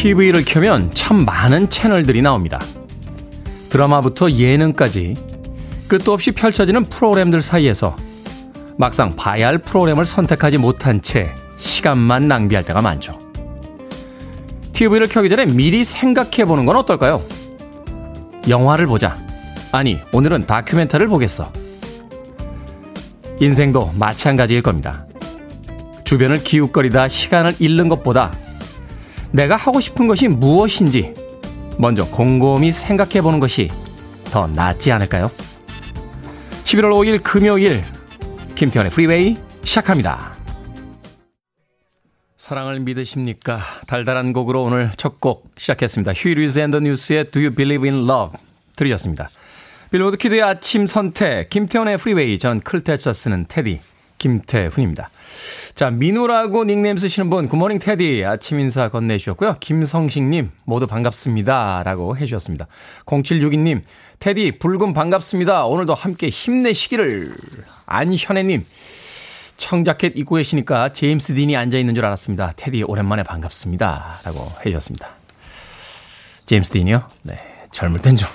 TV를 켜면 참 많은 채널들이 나옵니다. 드라마부터 예능까지 끝도 없이 펼쳐지는 프로그램들 사이에서 막상 봐야 할 프로그램을 선택하지 못한 채 시간만 낭비할 때가 많죠. TV를 켜기 전에 미리 생각해 보는 건 어떨까요? 영화를 보자. 아니, 오늘은 다큐멘터리를 보겠어. 인생도 마찬가지일 겁니다. 주변을 기웃거리다 시간을 잃는 것보다 내가 하고 싶은 것이 무엇인지 먼저 곰곰이 생각해 보는 것이 더 낫지 않을까요? 11월 5일 금요일 김태훈의 프리웨이 시작합니다. 사랑을 믿으십니까? 달달한 곡으로 오늘 첫 곡 시작했습니다. Huey Lewis and the News의 Do You Believe in Love 들으셨습니다. 빌보드 키드의 아침 선택 김태훈의 프리웨이 저는 클테차 쓰는 테디 김태훈입니다. 자, 민우라고 닉네임 쓰시는 분, 굿모닝 테디. 아침 인사 건네주셨고요. 김성식님, 모두 반갑습니다. 라고 해주셨습니다. 0762님, 테디, 붉은 반갑습니다. 오늘도 함께 힘내시기를. 안현애님, 청자켓 입고 계시니까 제임스 딘이 앉아있는 줄 알았습니다. 테디, 오랜만에 반갑습니다. 라고 해주셨습니다. 제임스 딘이요? 네. 젊을 땐 좀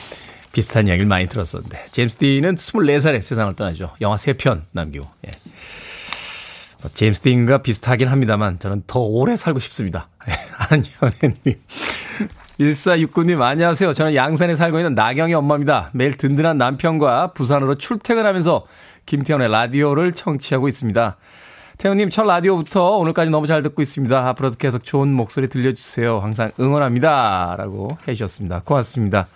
비슷한 이야기를 많이 들었었는데. 제임스 딘은 24살에 세상을 떠나죠. 영화 3편 남기고. 예. 뭐 제임스 딘과 비슷하긴 합니다만 저는 더 오래 살고 싶습니다. 안현애님. 1469님, 안녕하세요. 저는 양산에 살고 있는 나경의 엄마입니다. 매일 든든한 남편과 부산으로 출퇴근하면서 김태현의 라디오를 청취하고 있습니다. 태훈님, 첫 라디오부터 오늘까지 너무 잘 듣고 있습니다. 앞으로도 계속 좋은 목소리 들려주세요. 항상 응원합니다. 라고 해주셨습니다. 고맙습니다.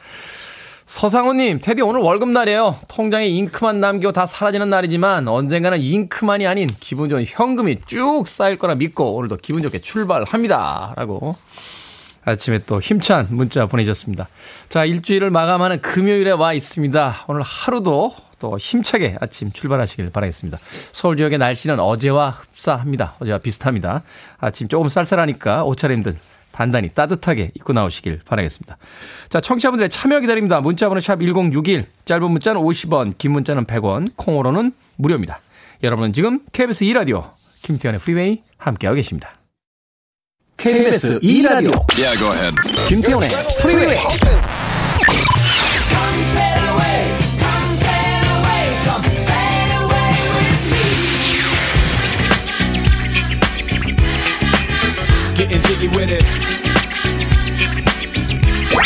서상호님, 테디 오늘 월급날이에요. 통장에 잉크만 남기고 다 사라지는 날이지만 언젠가는 잉크만이 아닌 기분 좋은 현금이 쭉 쌓일 거라 믿고 오늘도 기분 좋게 출발합니다. 라고 아침에 또 힘찬 문자 보내주셨습니다. 자, 일주일을 마감하는 금요일에 와 있습니다. 오늘 하루도 또 힘차게 아침 출발하시길 바라겠습니다. 서울 지역의 날씨는 어제와 흡사합니다. 어제와 비슷합니다. 아침 조금 쌀쌀하니까 옷차림들 단단히 따뜻하게 입고 나오시길 바라겠습니다. 자, 청취자분들의 참여 기다립니다. 문자번호 샵 1061, 짧은 문자는 50원, 긴 문자는 100원, 콩으로는 무료입니다. 여러분은 지금 KBS 2라디오 김태현의 프리웨이 함께하고 계십니다. KBS 2라디오 yeah, 김태현의 프리웨이 Getting jiggy with it.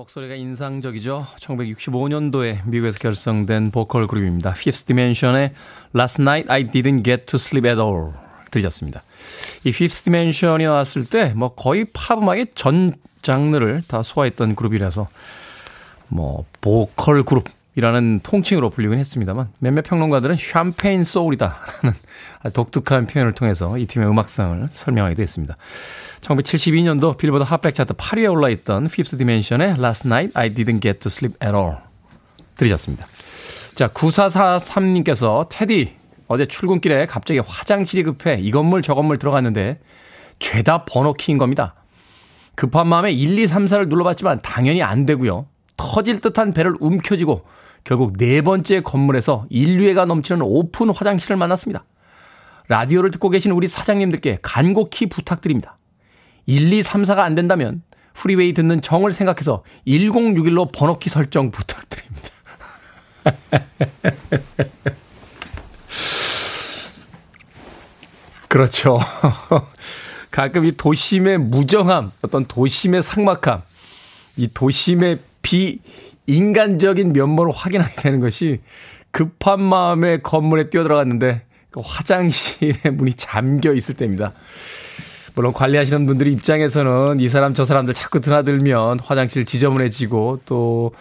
목소리가 인상적이죠. 1965년도에 미국에서 결성된 보컬 그룹입니다. Fifth Dimension의 Last Night I Didn't Get to Sleep at All 들으셨습니다. 이 Fifth Dimension이 나왔을 때 뭐 거의 팝 음악의 전 장르를 다 소화했던 그룹이라서 뭐 보컬 그룹이라는 통칭으로 불리긴 했습니다만 몇몇 평론가들은 샴페인 소울이다라는 독특한 표현을 통해서 이 팀의 음악상을 설명하기도 했습니다. 1972년도 빌보드 핫백 차트 8위에 올라있던 Fifth Dimension의 Last Night I Didn't Get to Sleep at All 들으셨습니다. 자, 9443님께서 테디 어제 출근길에 갑자기 화장실이 급해 이 건물 저 건물 들어갔는데 죄다 번호 키인 겁니다. 급한 마음에 1, 2, 3, 4를 눌러봤지만 당연히 안 되고요. 터질 듯한 배를 움켜쥐고 결국 네 번째 건물에서 인류애가 넘치는 오픈 화장실을 만났습니다. 라디오를 듣고 계신 우리 사장님들께 간곡히 부탁드립니다. 1, 2, 3, 4가 안 된다면 프리웨이 듣는 정을 생각해서 1061로 번호키 설정 부탁드립니다. 그렇죠. 가끔 이 도심의 무정함, 어떤 도심의 상막함, 이 도심의 비인간적인 면모를 확인하게 되는 것이 급한 마음에 건물에 뛰어들어갔는데 그 화장실의 문이 잠겨 있을 때입니다. 물론 관리하시는 분들 입장에서는 이 사람 저 사람들 자꾸 드나들면 화장실 지저분해지고 또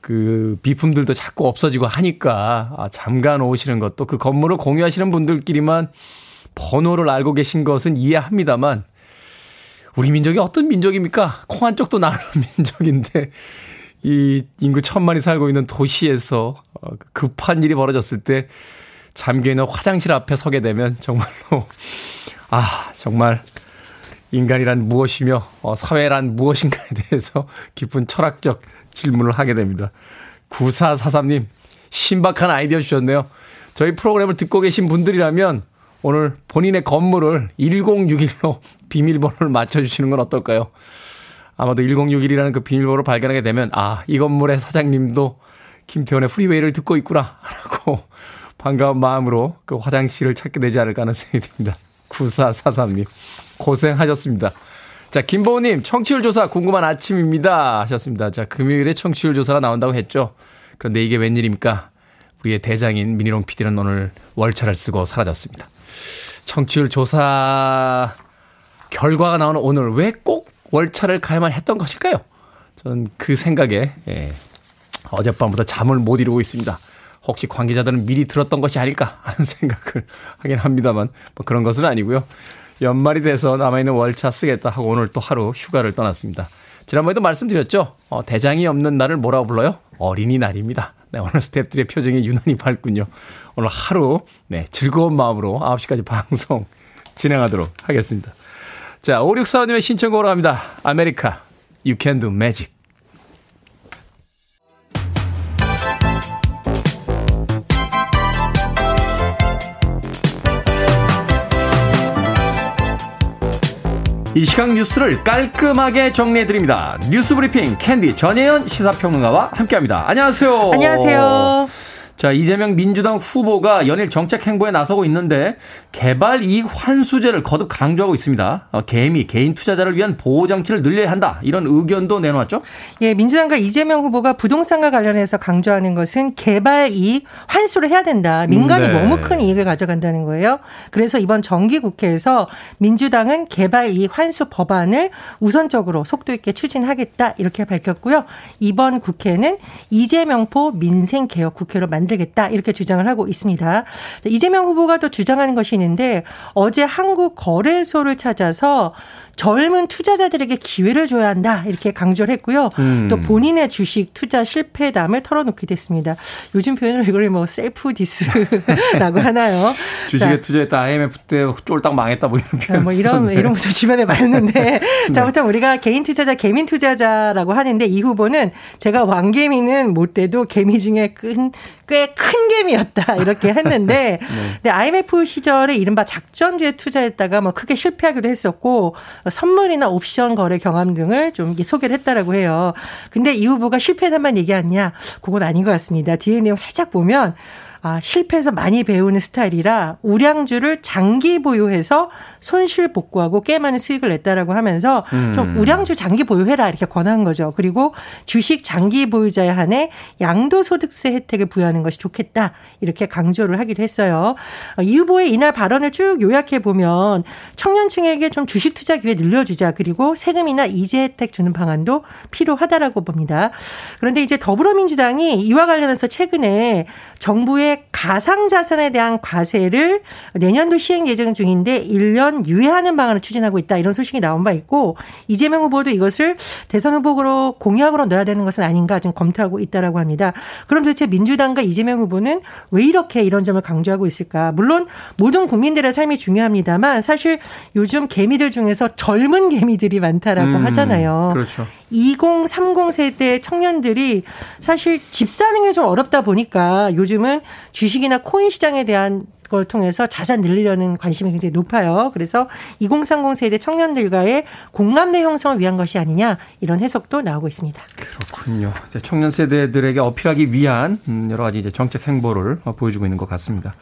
그 비품들도 자꾸 없어지고 하니까 아, 잠가 놓으시는 것도 그 건물을 공유하시는 분들끼리만 번호를 알고 계신 것은 이해합니다만 우리 민족이 어떤 민족입니까? 콩 한 쪽도 나는 민족인데 이 인구 천만이 살고 있는 도시에서 어, 급한 일이 벌어졌을 때 잠겨있는 화장실 앞에 서게 되면 정말로, 아, 정말 인간이란 무엇이며 어, 사회란 무엇인가에 대해서 깊은 철학적 질문을 하게 됩니다. 9443님, 신박한 아이디어 주셨네요. 저희 프로그램을 듣고 계신 분들이라면 오늘 본인의 건물을 1061로 비밀번호를 맞춰주시는 건 어떨까요? 아마도 1061이라는 그 비밀번호를 발견하게 되면 아, 이 건물의 사장님도 김태훈의 프리웨이를 듣고 있구나. 라고 반가운 마음으로 그 화장실을 찾게 되지 않을까 하는 생각이 듭니다. 9443님. 고생하셨습니다. 자, 김보우님, 청취율 조사 궁금한 아침입니다. 하셨습니다. 자, 금요일에 청취율 조사가 나온다고 했죠. 그런데 이게 웬일입니까? 우리의 대장인 미니롱 PD는 오늘 월차를 쓰고 사라졌습니다. 청취율 조사 결과가 나오는 오늘 왜 꼭 월차를 가야만 했던 것일까요? 저는 그 생각에 예, 어젯밤부터 잠을 못 이루고 있습니다. 혹시 관계자들은 미리 들었던 것이 아닐까 하는 생각을 하긴 합니다만 뭐 그런 것은 아니고요. 연말이 돼서 남아있는 월차 쓰겠다 하고 오늘 또 하루 휴가를 떠났습니다. 지난번에도 말씀드렸죠. 어, 대장이 없는 날을 뭐라고 불러요? 어린이날입니다. 네, 오늘 스탭들의 표정이 유난히 밝군요. 오늘 하루 네, 즐거운 마음으로 9시까지 방송 진행하도록 하겠습니다. 자, 5645님의 신청곡으로 갑니다. 아메리카, You Can Do Magic. 이 시각 뉴스를 깔끔하게 정리해드립니다. 뉴스 브리핑 캔디 전예현 시사평론가와 함께합니다. 안녕하세요. 안녕하세요. 자, 이재명 민주당 후보가 연일 정책 행보에 나서고 있는데 개발 이익 환수제를 거듭 강조하고 있습니다. 어, 개미, 개인 투자자를 위한 보호 장치를 늘려야 한다. 이런 의견도 내놓았죠? 예, 민주당과 이재명 후보가 부동산과 관련해서 강조하는 것은 개발 이익 환수를 해야 된다. 민간이 네. 너무 큰 이익을 가져간다는 거예요. 그래서 이번 정기 국회에서 민주당은 개발 이익 환수 법안을 우선적으로 속도 있게 추진하겠다. 이렇게 밝혔고요. 이번 국회는 이재명표 민생 개혁 국회로 만들 만들겠다 이렇게 주장을 하고 있습니다. 이재명 후보가 또 주장하는 것이 있는데 어제 한국 거래소를 찾아서 젊은 투자자들에게 기회를 줘야 한다 이렇게 강조를 했고요. 음. 또 본인의 주식 투자 실패담을 털어놓기도 했습니다. 요즘 표현을 이걸 뭐 셀프 디스라고 하나요? 주식에 자. 투자했다 IMF 때 쫄딱 망했다 뭐 이런 표현. 뭐 이런 이런 것도 주변에 많은데 네. 자, 아무튼 우리가 개인 투자자, 개민 투자자라고 하는데 이 후보는 제가 왕개미는 못 돼도 개미 중에 큰 꽤 큰 개미였다 이렇게 했는데 네. 근데 IMF 시절에 이른바 작전주에 투자했다가 뭐 크게 실패하기도 했었고 선물이나 옵션 거래 경험 등을 좀 소개를 했다라고 해요. 근데 이 후보가 실패한만 얘기하냐? 그건 아닌 것 같습니다. 뒤에 내용 살짝 보면 아, 실패해서 많이 배우는 스타일이라 우량주를 장기 보유해서 손실 복구하고 꽤 많은 수익을 냈다라고 하면서 음. 좀 우량주 장기 보유해라 이렇게 권한 거죠. 그리고 주식 장기 보유자에 한해 양도소득세 혜택을 부여하는 것이 좋겠다 이렇게 강조를 하기도 했어요. 이 후보의 이날 발언을 쭉 요약해 보면 청년층에게 좀 주식 투자 기회 늘려주자 그리고 세금이나 이재 혜택 주는 방안도 필요하다라고 봅니다. 그런데 이제 더불어민주당이 이와 관련해서 최근에 정부의 가상자산에 대한 과세를 내년도 시행 예정 중인데 1년 유예하는 방안을 추진하고 있다. 이런 소식이 나온 바 있고 이재명 후보도 이것을 대선 후보로 공약으로 넣어야 되는 것은 아닌가 좀 검토하고 있다라고 합니다. 그럼 도대체 민주당과 이재명 후보는 왜 이렇게 이런 점을 강조하고 있을까? 물론 모든 국민들의 삶이 중요합니다만 사실 요즘 개미들 중에서 젊은 개미들이 많다라고 음, 하잖아요. 그렇죠. 2030 세대 청년들이 사실 집 사는 게 좀 어렵다 보니까 요즘은 주식이나 코인 시장에 대한 걸 통해서 자산 늘리려는 관심이 굉장히 높아요. 그래서 2030 세대 청년들과의 공감대 형성을 위한 것이 아니냐 이런 해석도 나오고 있습니다. 그렇군요. 청년 세대들에게 어필하기 위한 음, 여러 가지 이제 정책 행보를 보여주고 있는 것 같습니다.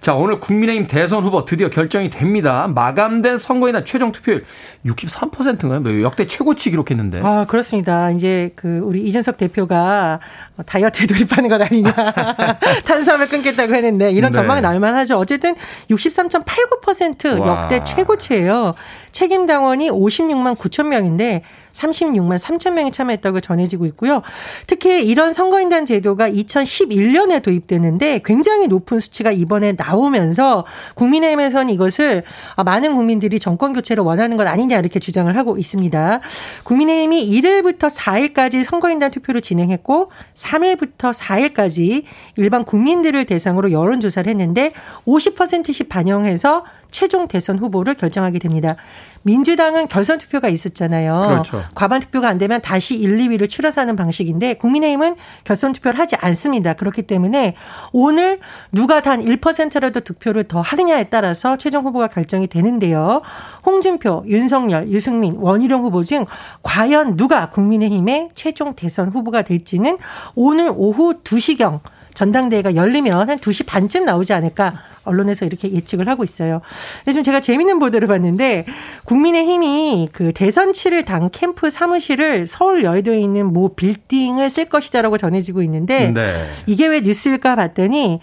자, 오늘 국민의힘 대선 후보 드디어 결정이 됩니다. 마감된 선거인단 최종 투표율 63%인가요? 뭐 역대 최고치 기록했는데. 아, 그렇습니다. 이제 그 우리 이준석 대표가 다이어트에 돌입하는 것 아니냐. 탄수화물 끊겠다고 했는데 이런 네. 전망이 나올 만 하죠. 어쨌든 63.89% 역대 최고치예요. 책임 당원이 56만 9천 명인데 36만 3천 명이 참여했다고 전해지고 있고요. 특히 이런 선거인단 제도가 2011년에 도입되는데 굉장히 높은 수치가 이번에 나오면서 국민의힘에서는 이것을 많은 국민들이 정권 교체를 원하는 것 아니냐 이렇게 주장을 하고 있습니다. 국민의힘이 1일부터 4일까지 선거인단 투표를 진행했고 3일부터 4일까지 일반 국민들을 대상으로 여론조사를 했는데 50%씩 반영해서 최종 대선 후보를 결정하게 됩니다. 민주당은 결선 투표가 있었잖아요. 그렇죠. 과반 투표가 안 되면 다시 1, 2위를 추려사는 방식인데 국민의힘은 결선 투표를 하지 않습니다. 그렇기 때문에 오늘 누가 단 1%라도 득표를 더 하느냐에 따라서 최종 후보가 결정이 되는데요. 홍준표, 윤석열, 유승민, 원희룡 후보 중 과연 누가 국민의힘의 최종 대선 후보가 될지는 오늘 오후 2시경 전당대회가 열리면 한 2시 반쯤 나오지 않을까 언론에서 이렇게 예측을 하고 있어요. 근데 좀 제가 재밌는 보도를 봤는데 국민의힘이 그 대선 치를 당 캠프 사무실을 서울 여의도에 있는 모 빌딩을 쓸 것이다라고 전해지고 있는데 네. 이게 왜 뉴스일까 봤더니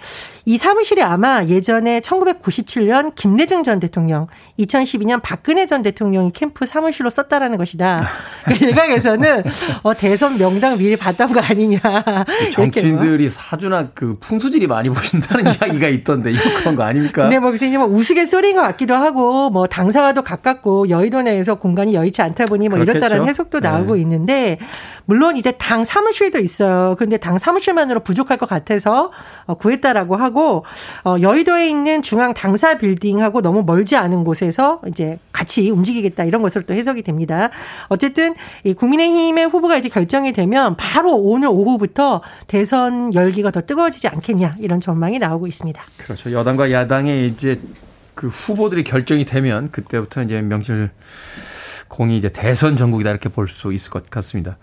이 사무실이 아마 예전에 1997년 김대중 전 대통령, 2012년 박근혜 전 대통령이 캠프 사무실로 썼다라는 것이다. 그러니까 일각에서는 어, 대선 명당 미리 봤던 거 아니냐. 정치인들이 사주나 그 풍수질이 많이 보신다는 이야기가 있던데 이거 그런 거 아닙니까? 근데 뭐 글쎄 이제 뭐 우스갯소리인 것 같기도 하고 뭐 당사와도 가깝고 여의도 내에서 공간이 여의치 않다 보니 뭐 그렇겠죠? 이렇다는 해석도 나오고 네. 있는데 물론 이제 당 사무실도 있어요. 근데 당 사무실만으로 부족할 것 같아서 어, 구했다라고 하고 하고 어, 여의도에 있는 중앙 당사 빌딩하고 너무 멀지 않은 곳에서 이제 같이 움직이겠다 이런 것으로 또 해석이 됩니다. 어쨌든 이 국민의힘의 후보가 이제 결정이 되면 바로 오늘 오후부터 대선 열기가 더 뜨거워지지 않겠냐 이런 전망이 나오고 있습니다. 그렇죠. 여당과 야당의 이제 그 후보들이 결정이 되면 그때부터 이제 명실 공이 이제 대선 전국이다 이렇게 볼 수 있을 것 같습니다.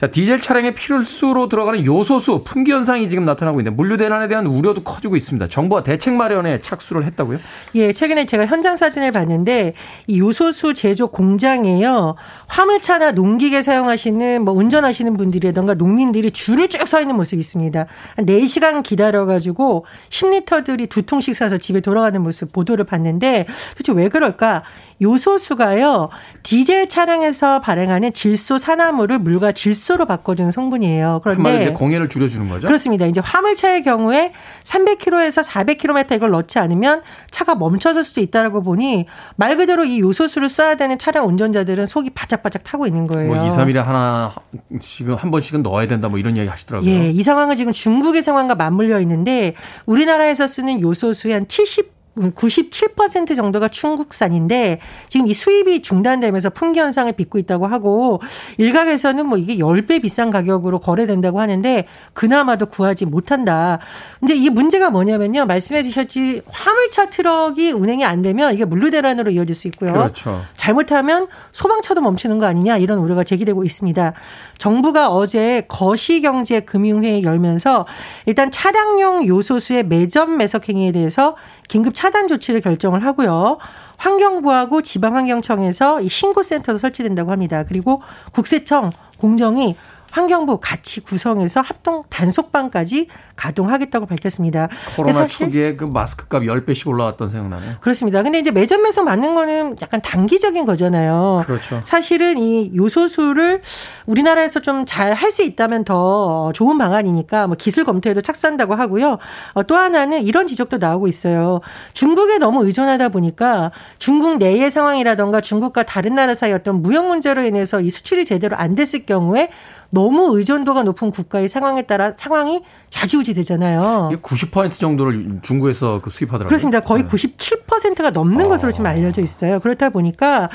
자, 디젤 차량의 필수로 들어가는 요소수 품귀 현상이 지금 나타나고 있는데 물류 대란에 대한 우려도 커지고 있습니다. 정부가 대책 마련에 착수를 했다고요? 예, 최근에 제가 현장 사진을 봤는데 이 요소수 제조 공장에요. 화물차나 농기계 사용하시는 뭐 운전하시는 분들이라던가 농민들이 줄을 쭉 서 있는 모습이 있습니다. 한 4시간 기다려 가지고 10리터들이 두 통씩 사서 집에 돌아가는 모습 보도를 봤는데 도대체 왜 그럴까? 요소수가요. 디젤 차량에서 발행하는 질소 산화물을 물과 질소 로 바꿔주는 성분이에요. 그런데 이제 공해를 줄여주는 거죠? 그렇습니다. 이제 화물차의 경우에 300km에서 400km 이걸 넣지 않으면 차가 멈춰설 수도 있다라고 보니 말 그대로 이 요소수를 써야 되는 차량 운전자들은 속이 바짝바짝 타고 있는 거예요. 뭐 2, 3일에 하나 지금 한 번씩은 넣어야 된다 뭐 이런 얘기 하시더라고요. 예, 이 상황은 지금 중국의 상황과 맞물려 있는데 우리나라에서 쓰는 요소수의 한 70. 97% 정도가 중국산인데 지금 이 수입이 중단되면서 품귀 현상을 빚고 있다고 하고 일각에서는 뭐 이게 10배 비싼 가격으로 거래된다고 하는데 그나마도 구하지 못한다. 근데 이 문제가 뭐냐면요. 말씀해 주셨지 화물차 트럭이 운행이 안 되면 이게 물류 대란으로 이어질 수 있고요. 그렇죠. 잘못하면 소방차도 멈추는 거 아니냐 이런 우려가 제기되고 있습니다. 정부가 어제 거시경제금융회의 열면서 일단 차량용 요소수의 매점 매석 행위에 대해서 긴급 차단 조치를 결정을 하고요. 환경부하고 지방환경청에서 이 신고센터도 설치된다고 합니다. 그리고 국세청, 공정이 환경부 같이 구성해서 합동 단속반까지 가동하겠다고 밝혔습니다. 코로나 초기에 그 마스크 값 10배씩 올라왔던 생각나네요. 그렇습니다. 근데 이제 매점 매서 맞는 거는 약간 단기적인 거잖아요. 그렇죠. 사실은 이 요소수를 우리나라에서 좀 잘 할 수 있다면 더 좋은 방안이니까 뭐 기술 검토에도 착수한다고 하고요. 어, 또 하나는 이런 지적도 나오고 있어요. 중국에 너무 의존하다 보니까 중국 내의 상황이라던가 중국과 다른 나라 사이 어떤 무역 문제로 인해서 이 수출이 제대로 안 됐을 경우에 너무 의존도가 높은 국가의 상황에 따라 상황이 좌지우지 되잖아요. 90% 정도를 중국에서 그 수입하더라고요. 그렇습니다. 거의 네. 97%가 넘는 아. 것으로 지금 알려져 있어요. 그렇다 보니까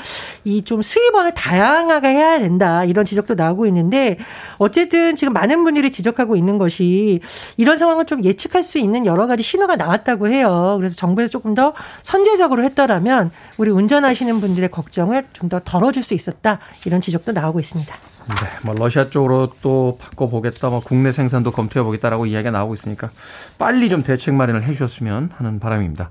이 좀 수입원을 다양하게 해야 된다 이런 지적도 나오고 있는데 어쨌든 지금 많은 분들이 지적하고 있는 것이 이런 상황을 좀 예측할 수 있는 여러 가지 신호가 나왔다고 해요. 그래서 정부에서 조금 더 선제적으로 했더라면 우리 운전하시는 분들의 걱정을 좀 더 덜어줄 수 있었다 이런 지적도 나오고 있습니다. 네, 뭐 러시아 쪽으로 또 바꿔보겠다, 뭐 국내 생산도 검토해보겠다라고 이야기가 나오고 있으니까 빨리 좀 대책 마련을 해주셨으면 하는 바람입니다.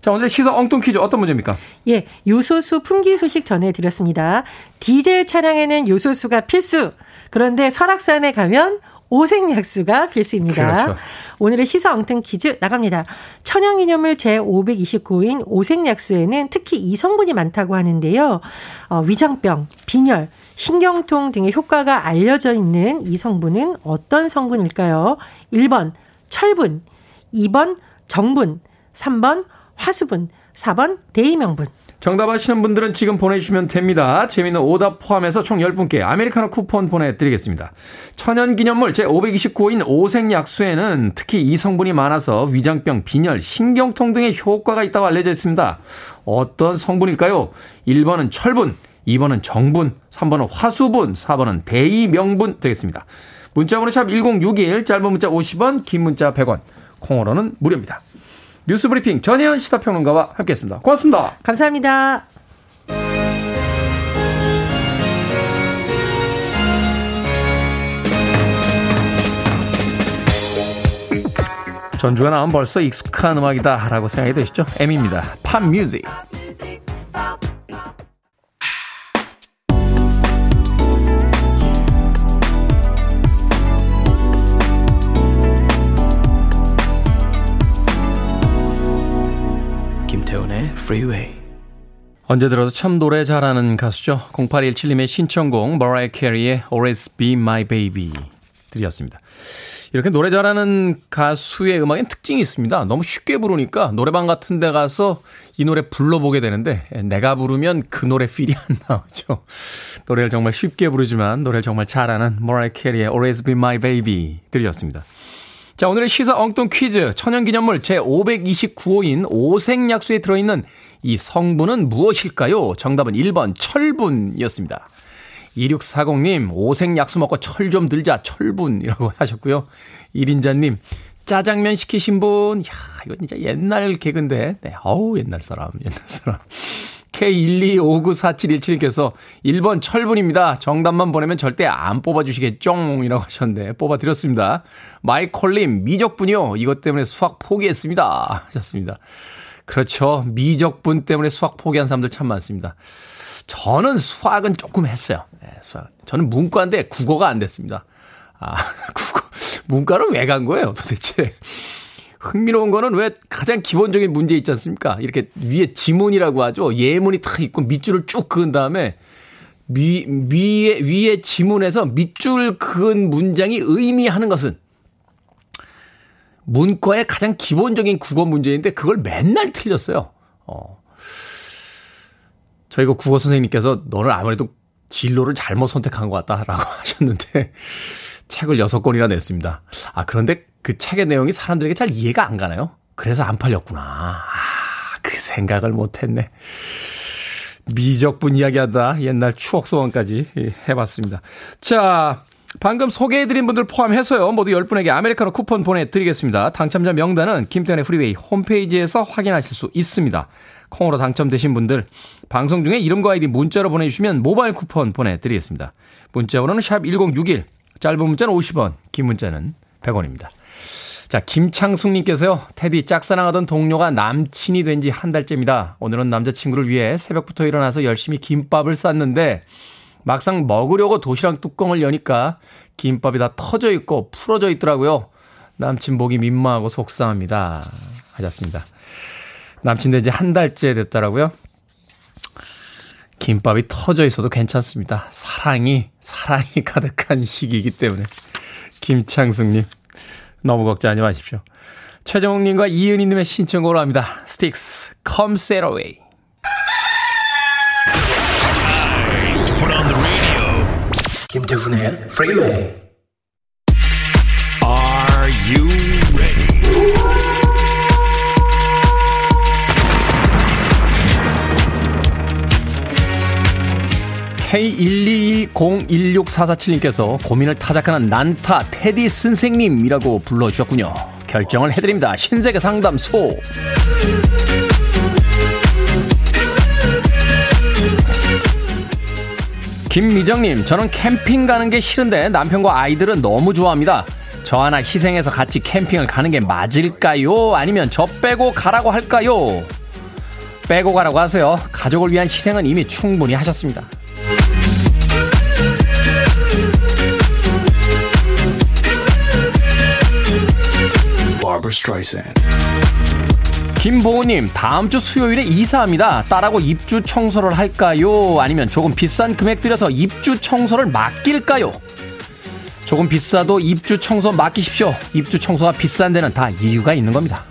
자, 오늘의 시사 엉뚱 퀴즈 어떤 문제입니까? 예, 요소수 품귀 소식 전해드렸습니다. 디젤 차량에는 요소수가 필수. 그런데 설악산에 가면 오색약수가 필수입니다. 그렇죠. 오늘의 시사 엉뚱 퀴즈 나갑니다. 천연기념물 제529인 오색약수에는 특히 이 성분이 많다고 하는데요. 어, 위장병, 빈혈, 신경통 등의 효과가 알려져 있는 이 성분은 어떤 성분일까요? 1번 철분, 2번 정분, 3번 화수분, 4번 대의명분. 정답 아시는 분들은 지금 보내주시면 됩니다. 재미있는 오답 포함해서 총 10분께 아메리카노 쿠폰 보내드리겠습니다. 천연기념물 제529호인 오색약수에는 특히 이 성분이 많아서 위장병, 빈혈, 신경통 등의 효과가 있다고 알려져 있습니다. 어떤 성분일까요? 1번은 철분, 2번은 정분, 3번은 화수분, 4번은 대의명분 되겠습니다. 문자번호 샵 1061, 짧은 문자 50원, 긴 문자 100원, 콩으로는 무료입니다. 뉴스 브리핑 전혜연 시사평론가와 함께했습니다. 고맙습니다. 감사합니다. 전주가 나면 벌써 익숙한 음악이다라고 생각이 되시죠? M입니다. 팝 뮤직. 김태훈의 Freeway. 언제 들어도 참 노래 잘하는 가수죠. 0817님의 신청곡 머라이 캐리의 Always Be My Baby 들이었습니다. 이렇게 노래 잘하는 가수의 음악엔 특징이 있습니다. 너무 쉽게 부르니까 노래방 같은 데 가서 이 노래 불러보게 되는데 내가 부르면 그 노래 필이 안 나오죠. 노래를 정말 쉽게 부르지만 노래를 정말 잘하는 머라이 캐리의 Always Be My Baby 들이었습니다. 자, 오늘의 시사 엉뚱 퀴즈. 천연기념물 제529호인 오색약수에 들어있는 이 성분은 무엇일까요? 정답은 1번 철분이었습니다. 2640님, 오색약수 먹고 철 좀 들자, 철분이라고 하셨고요. 1인자님, 짜장면 시키신 분, 야, 이거 진짜 옛날 개근데. 네, 어우, 옛날 사람, 옛날 사람. K125947177께서 1번 철분입니다. 정답만 보내면 절대 안 뽑아주시겠죠? 이라고 하셨는데 뽑아드렸습니다. 마이콜님 미적분이요. 이것 때문에 수학 포기했습니다. 하셨습니다. 그렇죠. 미적분 때문에 수학 포기한 사람들 참 많습니다. 저는 수학은 조금 했어요. 네, 수학. 저는 문과인데 국어가 안 됐습니다. 아, 국어. 문과를 왜 간 거예요, 도대체? 흥미로운 거는 왜 가장 기본적인 문제 있지 않습니까? 이렇게 위에 지문이라고 하죠. 예문이 탁 있고 밑줄을 쭉 그은 다음에 위, 위에, 위에 지문에서 밑줄 그은 문장이 의미하는 것은 문과의 가장 기본적인 국어 문제인데 그걸 맨날 틀렸어요. 어. 저희가 국어 선생님께서 너는 아무래도 진로를 잘못 선택한 것 같다라고 하셨는데 책을 여섯 권이나 냈습니다. 아, 그런데 그 책의 내용이 사람들에게 잘 이해가 안 가나요? 그래서 안 팔렸구나. 아, 그 생각을 못 했네. 미적분 이야기하다 옛날 추억 소환까지 해봤습니다. 자, 방금 소개해드린 분들 포함해서요. 모두 10분에게 아메리카노 쿠폰 보내드리겠습니다. 당첨자 명단은 김태훈의 프리웨이 홈페이지에서 확인하실 수 있습니다. 콩으로 당첨되신 분들 방송 중에 이름과 아이디 문자로 보내주시면 모바일 쿠폰 보내드리겠습니다. 문자 번호는 샵 1061 짧은 문자는 50원 긴 문자는 100원입니다. 자, 김창숙님께서요, 테디 짝사랑하던 동료가 남친이 된 지 한 달째입니다. 오늘은 남자친구를 위해 새벽부터 일어나서 열심히 김밥을 쌌는데, 막상 먹으려고 도시락 뚜껑을 여니까 김밥이 다 터져 있고 풀어져 있더라고요. 남친 보기 민망하고 속상합니다. 하셨습니다. 남친 된 지 한 달째 됐더라고요. 김밥이 터져 있어도 괜찮습니다. 사랑이, 사랑이 가득한 시기이기 때문에. 김창숙님, 너무 걱정하지 마십시오. 최정욱님과 이은희님의 신청곡으로 합니다. 스틱스, Come Sail Away. 김태훈의 Freeway. Are you K122016447님께서 고민을 타작하는 난타 테디 선생님이라고 불러주셨군요. 결정을 해드립니다. 신세계 상담소. 김미정님, 저는 캠핑 가는 게 싫은데 남편과 아이들은 너무 좋아합니다. 저 하나 희생해서 같이 캠핑을 가는 게 맞을까요? 아니면 저 빼고 가라고 할까요? 빼고 가라고 하세요. 가족을 위한 희생은 이미 충분히 하셨습니다. 김보우님, 다음 주 수요일에 이사합니다. 딸하고 입주 청소를 할까요? 아니면 조금 비싼 금액 들여서 입주 청소를 맡길까요? 조금 비싸도 입주 청소 맡기십시오. 입주 청소가 비싼 데는 다 이유가 있는 겁니다.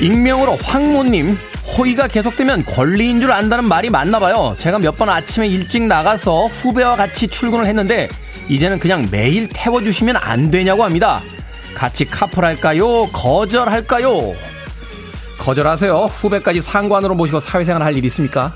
익명으로 황모님, 호의가 계속되면 권리인 줄 안다는 말이 맞나 봐요. 제가 몇 번 아침에 일찍 나가서 후배와 같이 출근을 했는데 이제는 그냥 매일 태워주시면 안 되냐고 합니다. 같이 카풀할까요? 거절할까요? 거절하세요. 후배까지 상관으로 모시고 사회생활 할 일 있습니까?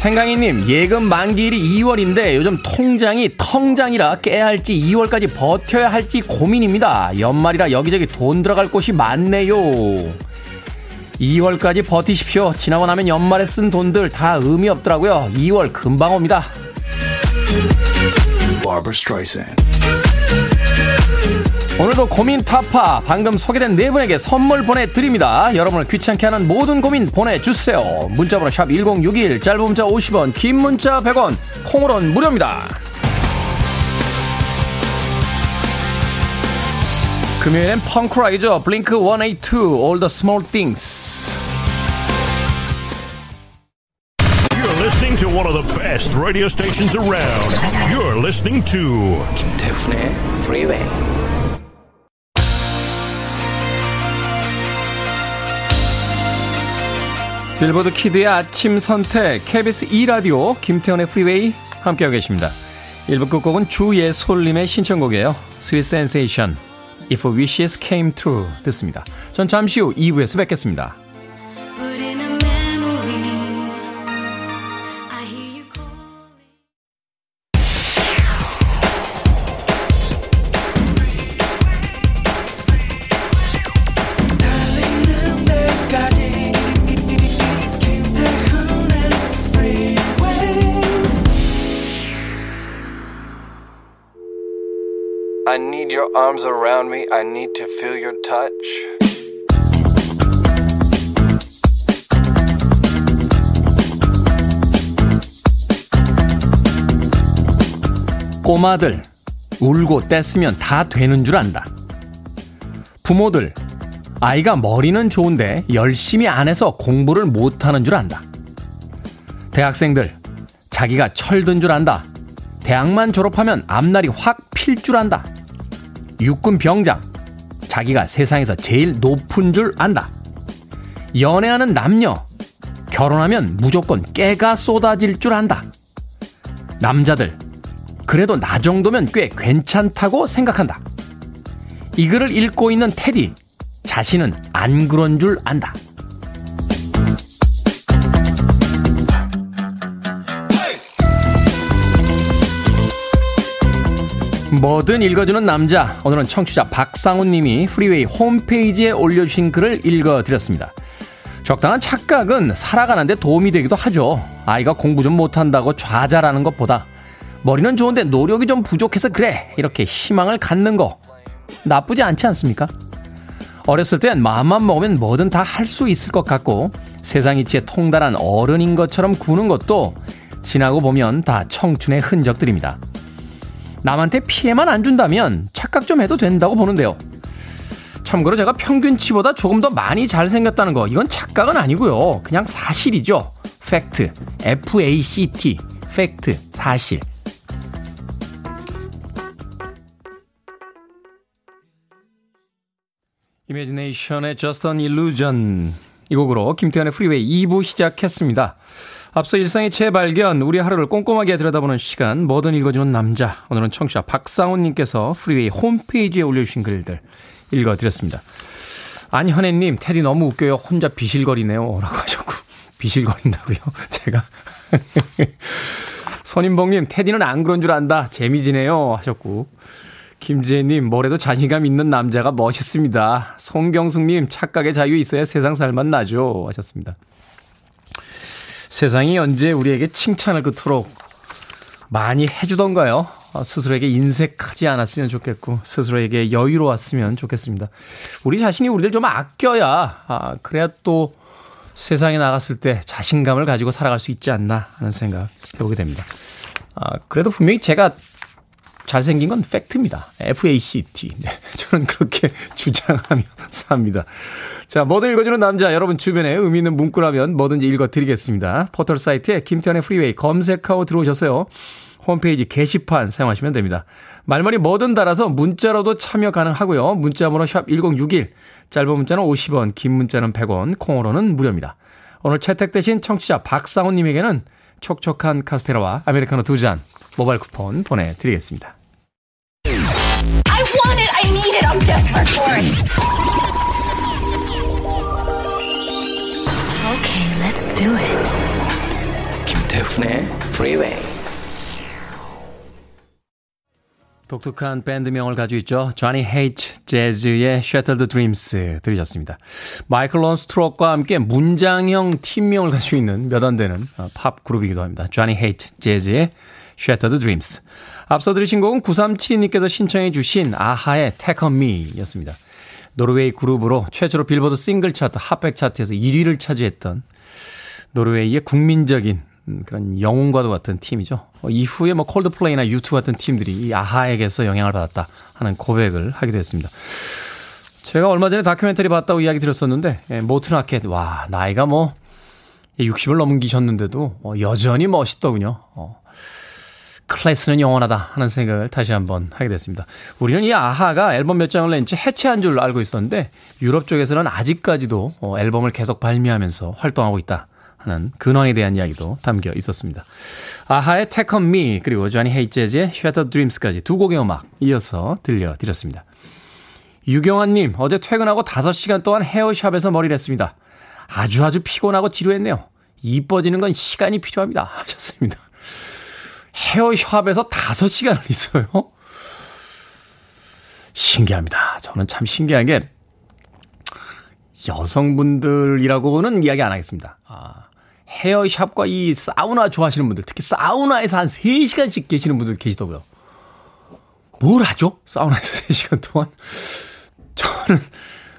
생강이님, 예금 만기일이 2월인데 요즘 통장이 텅장이라 깨야 할지 2월까지 버텨야 할지 고민입니다. 연말이라 여기저기 돈 들어갈 곳이 많네요. 2월까지 버티십시오. 지나고 나면 연말에 쓴 돈들 다 의미 없더라고요. 2월 금방 옵니다. 오늘도 고민 타파 방금 소개된 네 분에게 선물 보내드립니다. 여러분을 귀찮게 하는 모든 고민 보내주세요. 문자번호 샵 1061 짧은 문자 50원 긴 문자 100원 콩으로는 무료입니다. 금요일엔 펑크라이저 블링크 182 All the Small Things You're listening to one of the best radio stations around. You're listening to 김태훈의 Freeway. 빌보드 키드의 아침 선택 KBS 2라디오 김태훈의 프리웨이 함께하고 계십니다. 1부 끝곡은 주예솔님의 신청곡이에요. Sweet Sensation If Wishes Came True 듣습니다. 전 잠시 후 2부에서 뵙겠습니다. Arms around me. I need to feel your touch. 꼬마들 울고 뗐으면 다 되는 줄 안다. 부모들 아이가 머리는 좋은데 열심히 안 해서 공부를 못하는 줄 안다. 대학생들 자기가 철든 줄 안다. 대학만 졸업하면 앞날이 확 필 줄 안다. 육군 병장 자기가 세상에서 제일 높은 줄 안다. 연애하는 남녀 결혼하면 무조건 깨가 쏟아질 줄 안다. 남자들 그래도 나 정도면 꽤 괜찮다고 생각한다. 이 글을 읽고 있는 테디 자신은 안 그런 줄 안다. 뭐든 읽어주는 남자. 오늘은 청취자 박상훈 님이 프리웨이 홈페이지에 올려주신 글을 읽어드렸습니다. 적당한 착각은 살아가는데 도움이 되기도 하죠. 아이가 공부 좀 못한다고 좌절하는 것보다 머리는 좋은데 노력이 좀 부족해서 그래. 이렇게 희망을 갖는 거 나쁘지 않지 않습니까? 어렸을 땐 마음만 먹으면 뭐든 다 할 수 있을 것 같고 세상 이치에 통달한 어른인 것처럼 구는 것도 지나고 보면 다 청춘의 흔적들입니다. 남한테 피해만 안 준다면 착각 좀 해도 된다고 보는데요. 참고로 제가 평균치보다 조금 더 많이 잘생겼다는 거 이건 착각은 아니고요. 그냥 사실이죠. 팩트. F-A-C-T. 팩트. 사실. 이미지네이션의 Just an Illusion 이 곡으로 김태훈의 프리웨이 2부 시작했습니다. 앞서 일상의 재발견, 우리 하루를 꼼꼼하게 들여다보는 시간, 뭐든 읽어주는 남자. 오늘은 청취자 박상훈님께서 프리웨이 홈페이지에 올려주신 글들 읽어드렸습니다. 안현애님, 테디 너무 웃겨요. 혼자 비실거리네요. 라고 하셨고. 비실거린다고요? 제가. 손인봉님, 테디는 안 그런 줄 안다. 재미지네요. 하셨고. 김지혜님, 뭐래도 자신감 있는 남자가 멋있습니다. 송경숙님, 착각의 자유 있어야 세상 살맛 나죠. 하셨습니다. 세상이 언제 우리에게 칭찬을 그토록 많이 해주던가요? 아, 스스로에게 인색하지 않았으면 좋겠고, 스스로에게 여유로웠으면 좋겠습니다. 우리 자신이 우리를 좀 아껴야, 아, 그래야 또 세상에 나갔을 때 자신감을 가지고 살아갈 수 있지 않나 하는 생각 해보게 됩니다. 아, 그래도 분명히 제가 잘생긴 건 팩트입니다. FACT. 네, 저는 그렇게 주장하며 삽니다. 자, 뭐든 읽어주는 남자, 여러분 주변에 의미 있는 문구라면 뭐든지 읽어드리겠습니다. 포털 사이트에 김태훈의 프리웨이 검색하고 들어오셔서요. 홈페이지 게시판 사용하시면 됩니다. 말머리 뭐든 달아서 문자로도 참여 가능하고요. 문자번호 샵 1061, 짧은 문자는 50원, 긴 문자는 100원, 콩으로는 무료입니다. 오늘 채택되신 청취자 박상훈님에게는 촉촉한 카스테라와 아메리카노 두 잔 모바일 쿠폰 보내드리겠습니다. I want it. I need it. I'm desperate for it. Okay, let's do it. 김태훈의 Freeway. 독특한 밴드명을 가지고 있죠. Johnny H. 재즈의 Shattered Dreams 들으셨습니다. 마이클 론스트로크와 함께 문장형 팀명을 가지고 있는 몇 안 되는 어, 팝 그룹이기도 합니다. Johnny H. 재즈의 Shattered Dreams. 앞서 들으신 곡은 9372님께서 신청해 주신 아하의 Take On Me 였습니다. 노르웨이 그룹으로 최초로 빌보드 싱글 차트, 핫백 차트에서 1위를 차지했던 노르웨이의 국민적인 음, 그런 영웅과도 같은 팀이죠. 어, 이후에 뭐 콜드플레이나 유투 같은 팀들이 이 아하에게서 영향을 받았다 하는 고백을 하기도 했습니다. 제가 얼마 전에 다큐멘터리 봤다고 이야기 드렸었는데 예, 모튼 하켓 와 나이가 뭐 60을 넘기셨는데도 어, 여전히 멋있더군요. 어, 클래스는 영원하다 하는 생각을 다시 한번 하게 됐습니다. 우리는 이 아하가 앨범 몇 장을 낸지 해체한 줄 알고 있었는데 유럽 쪽에서는 아직까지도 어, 앨범을 계속 발매하면서 활동하고 있다 하는 근황에 대한 이야기도 담겨 있었습니다. 아하의 Take On Me 그리고 조니 헤이재즈의 Shattered Dreams까지 두 곡의 음악 이어서 들려드렸습니다. 유경환님 어제 퇴근하고 5시간 동안 헤어샵에서 머리를 했습니다. 아주 아주 피곤하고 지루했네요. 이뻐지는 건 시간이 필요합니다 하셨습니다. 헤어샵에서 5시간을 있어요? 신기합니다. 저는 참 신기한 게 여성분들이라고는 이야기 안 하겠습니다. 아, 헤어샵과 이 사우나 좋아하시는 분들, 특히 사우나에서 한 3시간씩 계시는 분들 계시더고요. 뭘 하죠? 사우나에서 3시간 동안? 저는,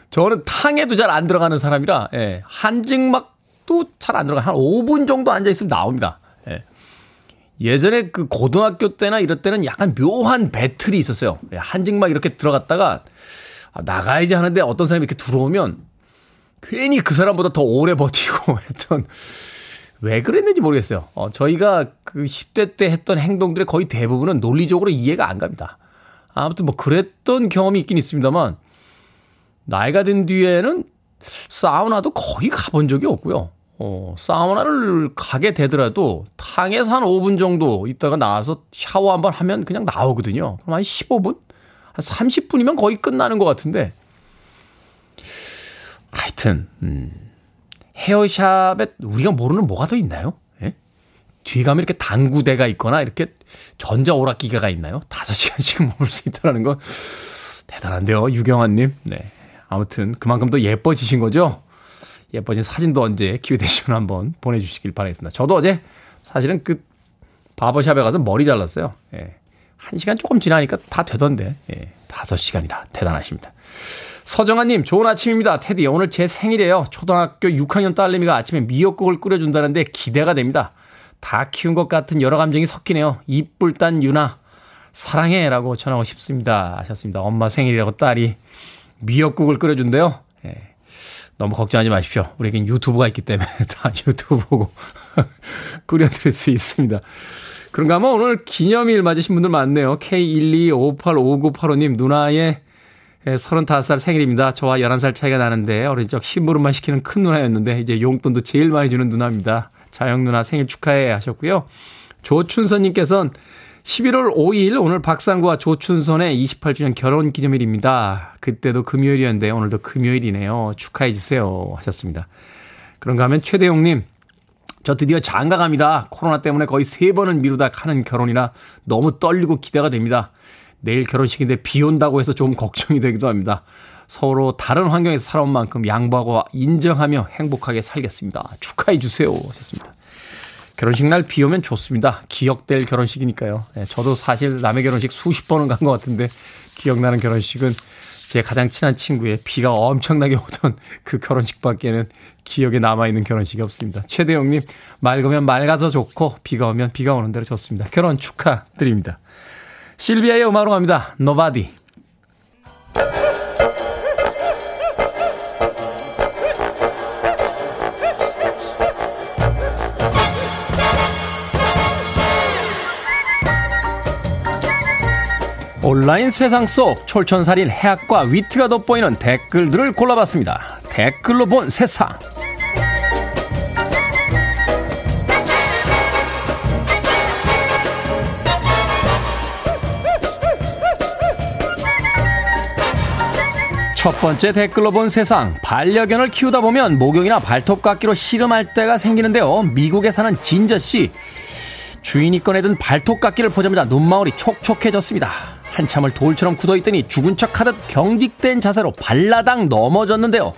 저는 탕에도 잘 안 들어가는 사람이라, 예, 한증막도 잘 안 들어가. 한 5분 정도 앉아있으면 나옵니다. 예. 예전에 그 고등학교 때나 이럴 때는 약간 묘한 배틀이 있었어요. 예, 한증막 이렇게 들어갔다가 아, 나가야지 하는데 어떤 사람이 이렇게 들어오면 괜히 그 사람보다 더 오래 버티고 했던 왜 그랬는지 모르겠어요. 어, 저희가 그 10대 때 했던 행동들의 거의 대부분은 논리적으로 이해가 안 갑니다. 아무튼 뭐 그랬던 경험이 있긴 있습니다만 나이가 든 뒤에는 사우나도 거의 가본 적이 없고요. 어, 사우나를 가게 되더라도 탕에서 한 5분 정도 있다가 나와서 샤워 한번 하면 그냥 나오거든요. 그럼 한 15분? 한 30분이면 거의 끝나는 것 같은데 하여튼, 음, 헤어샵에 우리가 모르는 뭐가 더 있나요? 예? 뒤에 가면 이렇게 당구대가 있거나 이렇게 전자오락기가 있나요? 다섯 시간씩 먹을 수 있다는 건 대단한데요, 유경환님. 네. 아무튼 그만큼 더 예뻐지신 거죠? 예뻐진 사진도 언제 기회 되시면 한번 보내주시길 바라겠습니다. 저도 어제 사실은 그 바버샵에 가서 머리 잘랐어요. 예. 한 시간 조금 지나니까 다 되던데, 예. 다섯 시간이라 대단하십니다. 서정아님, 좋은 아침입니다. 테디, 오늘 제 생일이에요. 초등학교 6학년 딸내미가 아침에 미역국을 끓여준다는데 기대가 됩니다. 다 키운 것 같은 여러 감정이 섞이네요. 이쁠단 유나, 사랑해. 라고 전하고 싶습니다. 하셨습니다. 엄마 생일이라고 딸이 미역국을 끓여준대요. 예. 너무 걱정하지 마십시오. 우리에겐 유튜브가 있기 때문에 다 유튜브 보고 끓여드릴 수 있습니다. 그런가 하면 오늘 기념일 맞으신 분들 많네요. K125855985님, 누나의 35살 생일입니다. 저와 11살 차이가 나는데 어린 적 심부름만 시키는 큰 누나였는데 이제 용돈도 제일 많이 주는 누나입니다. 자영 누나 생일 축하해 하셨고요. 조춘선님께서는 11월 5일 오늘 박상구와 조춘선의 28주년 결혼 기념일입니다. 그때도 금요일이었는데 오늘도 금요일이네요. 축하해 주세요 하셨습니다. 그런가 하면 최대용님 저 드디어 장가 갑니다. 코로나 때문에 거의 세 번은 미루다 하는 결혼이라 너무 떨리고 기대가 됩니다. 내일 결혼식인데 비 온다고 해서 좀 걱정이 되기도 합니다. 서로 다른 환경에서 살아온 만큼 양보하고 인정하며 행복하게 살겠습니다. 축하해 주세요. 하셨습니다. 결혼식 날 비 오면 좋습니다. 기억될 결혼식이니까요. 네, 저도 사실 남의 결혼식 수십 번은 간 것 같은데 기억나는 결혼식은 제 가장 친한 친구의 비가 엄청나게 오던 그 결혼식밖에는 기억에 남아있는 결혼식이 없습니다. 최대영님, 맑으면 맑아서 좋고, 비가 오면 비가 오는 대로 좋습니다. 결혼 축하드립니다. 실비아의 음악으로 갑니다. Nobody. 온라인 세상 속 촐천살인 해학과 위트가 돋보이는 댓글들을 골라봤습니다. 댓글로 본 세상. 첫 번째 댓글로 본 세상. 반려견을 키우다 보면 목욕이나 발톱깎이로 씨름할 때가 생기는데요. 미국에 사는 진저 씨. 주인이 꺼내든 발톱깎이를 보자마자 눈망울이 촉촉해졌습니다. 한참을 돌처럼 굳어있더니 죽은 척 하듯 경직된 자세로 발라당 넘어졌는데요.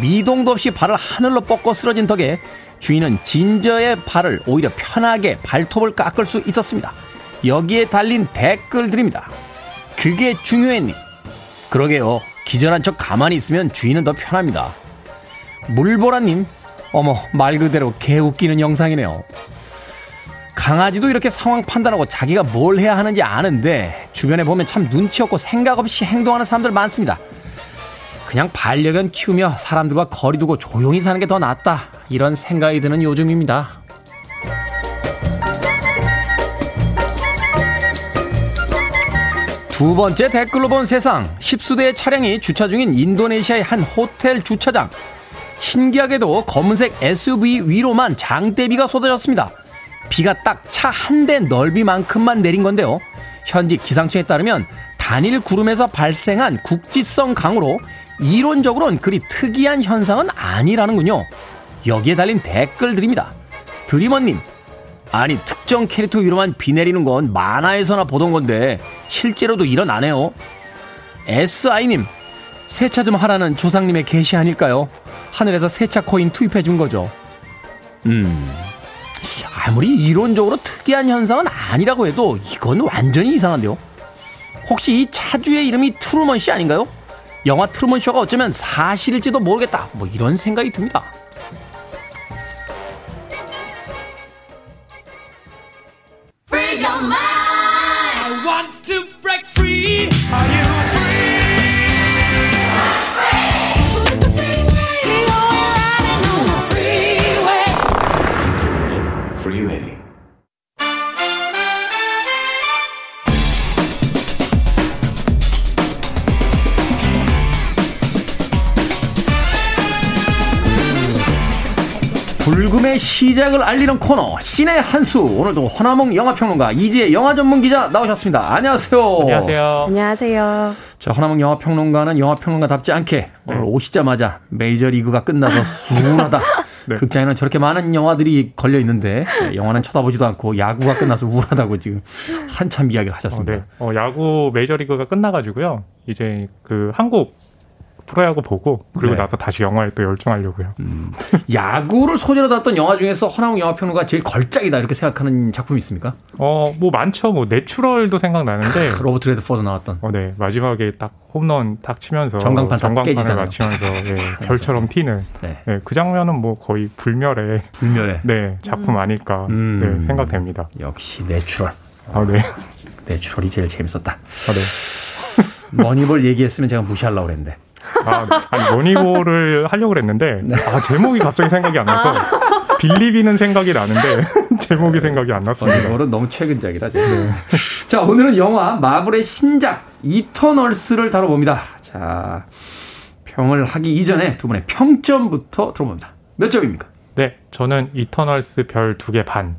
미동도 없이 발을 하늘로 뻗고 쓰러진 덕에 주인은 진저의 발을 오히려 편하게 발톱을 깎을 수 있었습니다. 여기에 달린 댓글들입니다. 그게 중요했니? 그러게요. 기절한 척 가만히 있으면 주인은 더 편합니다. 물보라님, 어머, 말 그대로 개웃기는 영상이네요. 강아지도 이렇게 상황 판단하고 자기가 뭘 해야 하는지 아는데 주변에 보면 참 눈치 없고 생각 없이 행동하는 사람들 많습니다. 그냥 반려견 키우며 사람들과 거리 두고 조용히 사는 게 더 낫다. 이런 생각이 드는 요즘입니다. 두 번째 댓글로 본 세상. 10수대의 차량이 주차 중인 인도네시아의 한 호텔 주차장. 신기하게도 검은색 SUV 위로만 장대비가 쏟아졌습니다. 비가 딱 차 한 대 넓이만큼만 내린 건데요. 현지 기상청에 따르면 단일 구름에서 발생한 국지성 강우로 이론적으로는 그리 특이한 현상은 아니라는군요. 여기에 달린 댓글들입니다. 드리머님, 아니 특정 캐릭터 위로만 비 내리는 건 만화에서나 보던 건데 실제로도 일어나네요. SI님, 세차 좀 하라는 조상님의 계시 아닐까요? 하늘에서 세차 코인 투입해 준 거죠. 음, 아무리 이론적으로 특이한 현상은 아니라고 해도 이건 완전히 이상한데요. 혹시 이 차주의 이름이 트루먼 씨 아닌가요? 영화 트루먼 쇼가 어쩌면 사실일지도 모르겠다. 뭐 이런 생각이 듭니다. 불금의 시작을 알리는 코너 신의 한수 오늘도 허나몽 영화평론가 이지혜 영화 전문 기자 나오셨습니다. 안녕하세요. 안녕하세요. 안녕하세요. 자 허나몽 영화평론가는 영화평론가답지 않게 오늘 오시자마자 메이저 리그가 끝나서 수운하다. 네. 극장에는 저렇게 많은 영화들이 걸려 있는데 영화는 쳐다보지도 않고 야구가 끝나서 우울하다고 지금 한참 이야기를 어, 하셨습니다. 네. 어, 야구 메이저리그가 끝나가지고요. 이제 그 한국 프로야구 보고 그리고 네. 나서 다시 영화에 또 열중하려고요. 야구를 소재로 다뤘던 영화 중에서 허남웅 영화평론가 제일 걸작이다 이렇게 생각하는 작품이 있습니까? 어, 뭐 많죠. 뭐 내추럴도 생각나는데. 로버트 레드포드 나왔던 어, 네. 마지막에 딱 홈런 딱 치면서 전광판 딱 전광판을. 맞추면서 예, 별처럼 튀는 네. 네, 그 장면은 뭐 거의 불멸의 불멸의 네, 작품 아닐까 음. 네, 생각됩니다. 역시 내추럴. 아, 네. 내추럴이 제일 재밌었다. 아, 네. 머니볼 얘기했으면 제가 무시하려고 그랬는데. 아, 아니, 머니볼을 하려고 그랬는데, 네. 아, 제목이 갑자기 생각이 안 나서, 빌리비는 생각이 나는데, 제목이 생각이 안 났습니다. 머니볼은 너무 최근작이라 제가. 자, 오늘은 영화 마블의 신작 이터널스를 다뤄봅니다. 자, 평을 하기 이전에 두 분의 평점부터 들어봅니다. 몇 점입니까? 네, 저는 이터널스 별 두 개 반,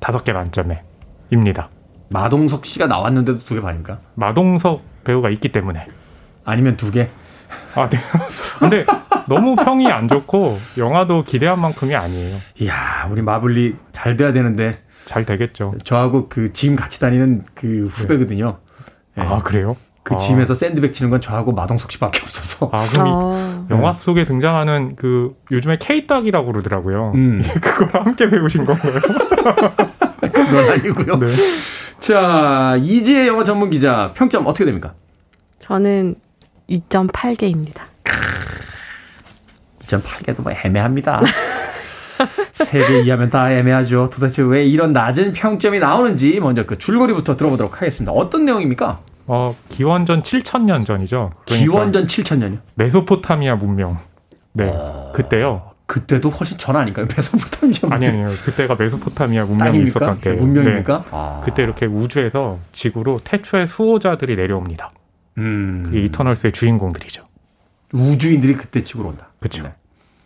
다섯 개 만점에, 입니다. 마동석 씨가 나왔는데도 두 개 반입니까? 마동석 배우가 있기 때문에. 아니면 두 개? 아, 네. 근데 너무 평이 안 좋고, 영화도 기대한 만큼이 아니에요. 이야, 우리 마블리 잘 돼야 되는데 잘 되겠죠. 저하고 그 짐 같이 다니는 그 후배거든요. 예. 아, 그래요? 그 아. 짐에서 샌드백 치는 건 저하고 마동석 씨밖에 없어서. 아, 그럼 이 어. 영화 속에 등장하는 그, 요즘에 K딱이라고 그러더라고요. 음. 그걸 함께 배우신 건가요? 그건 아니고요. 네. 자, 이지혜 영화 전문 기자 평점 어떻게 됩니까? 저는 2.8개입니다. 2.8개도 뭐 애매합니다. 3개 이하면 다 애매하죠. 도대체 왜 이런 낮은 평점이 나오는지 먼저 그 줄거리부터 들어보도록 하겠습니다. 어떤 내용입니까? 어, 기원전 7천년 전이죠. 그러니까 기원전 7천년이요? 메소포타미아 문명. 네. 어... 그때요. 그때도 훨씬 전 아닌가요? 메소포타미아 문명. 아니 아니요. 그때가 메소포타미아 문명이 땅입니까? 있었던 때. 문명입니까? 네. 아. 그때 이렇게 우주에서 지구로 태초의 수호자들이 내려옵니다. 음. 그게 이터널스의 주인공들이죠. 우주인들이 그때 지구로 온다. 그렇죠. 네.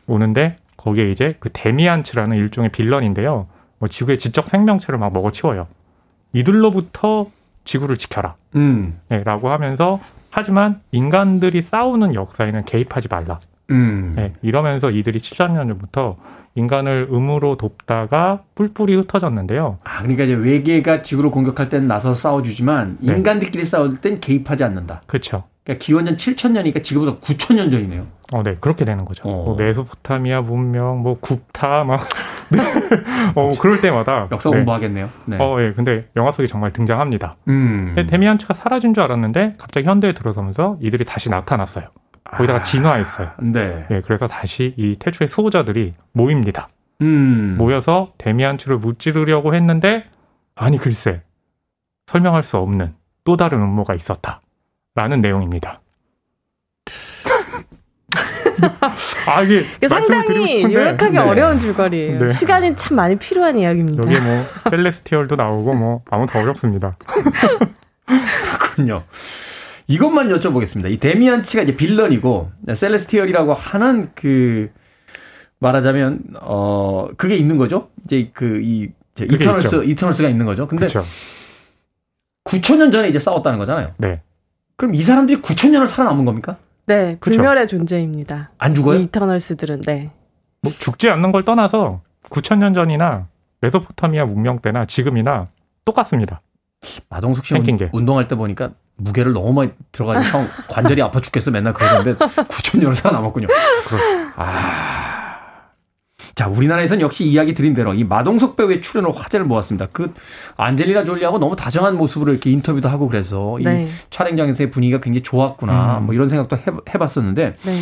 오는데 거기에 이제 그 데미안츠라는 일종의 빌런인데요. 뭐 지구의 지적 생명체를 막 먹어치워요. 이들로부터 지구를 지켜라. 음. 네, 라고 하면서 하지만 인간들이 싸우는 역사에는 개입하지 말라. 음. 네, 이러면서 이들이 7천년 전부터 인간을 음으로 돕다가 뿔뿔이 흩어졌는데요. 아, 그러니까 이제 외계가 지구를 공격할 땐 나서 싸워주지만 네. 인간들끼리 싸울 땐 개입하지 않는다. 그렇죠. 그러니까 기원전 7천 년이니까 지금보다 9천 년 전이네요. 어, 네, 그렇게 되는 거죠. 어. 뭐 메소포타미아 문명, 뭐 국타, 막, 네. 어, 그럴 때마다. 역사 네. 공부하겠네요. 네. 어, 예, 근데 영화 속에 정말 등장합니다. 음. 데미안츠가 사라진 줄 알았는데 갑자기 현대에 들어서면서 이들이 다시 나타났어요. 거기다가 아. 진화했어요. 네. 예, 그래서 다시 이 태초의 수호자들이 모입니다. 음. 모여서 데미안츠를 무찌르려고 했는데 아니 글쎄 설명할 수 없는 또 다른 음모가 있었다. 라는 내용입니다. 아 이게 상당히 요약하기 네. 어려운 줄거리예요. 네. 시간이 참 많이 필요한 이야기입니다. 여기 뭐 셀레스티얼도 나오고 뭐 아무튼 어렵습니다. 그렇군요. 이것만 여쭤보겠습니다. 이 데미안치가 이제 빌런이고 셀레스티얼이라고 하는 그 말하자면 어 그게 있는 거죠. 이제 그이 이터널스 있죠. 이터널스가 있는 거죠. 근데 그렇죠. 9천년 전에 이제 싸웠다는 거잖아요. 네. 그럼 이 사람들이 9천년을 살아남은 겁니까? 네, 그쵸. 불멸의 존재입니다. 안 죽어요? 이 이터널스들은 네. 뭐 죽지 않는 걸 떠나서 9천년 전이나 메소포타미아 문명 때나 지금이나 똑같습니다. 마동석 씨 운- 게. 운동할 때 보니까 무게를 너무 많이 들어가지고 형 관절이 아파 죽겠어 맨날 그러는데 9천년을 살아남았군요. 아. 자, 우리나라에선 역시 이야기 드린 대로 이 마동석 배우의 출연으로 화제를 모았습니다. 그 안젤리나 졸리하고 너무 다정한 모습으로 이렇게 인터뷰도 하고 그래서 네. 이 촬영장에서의 분위기가 굉장히 좋았구나. 음. 뭐 이런 생각도 해, 해봤었는데 네.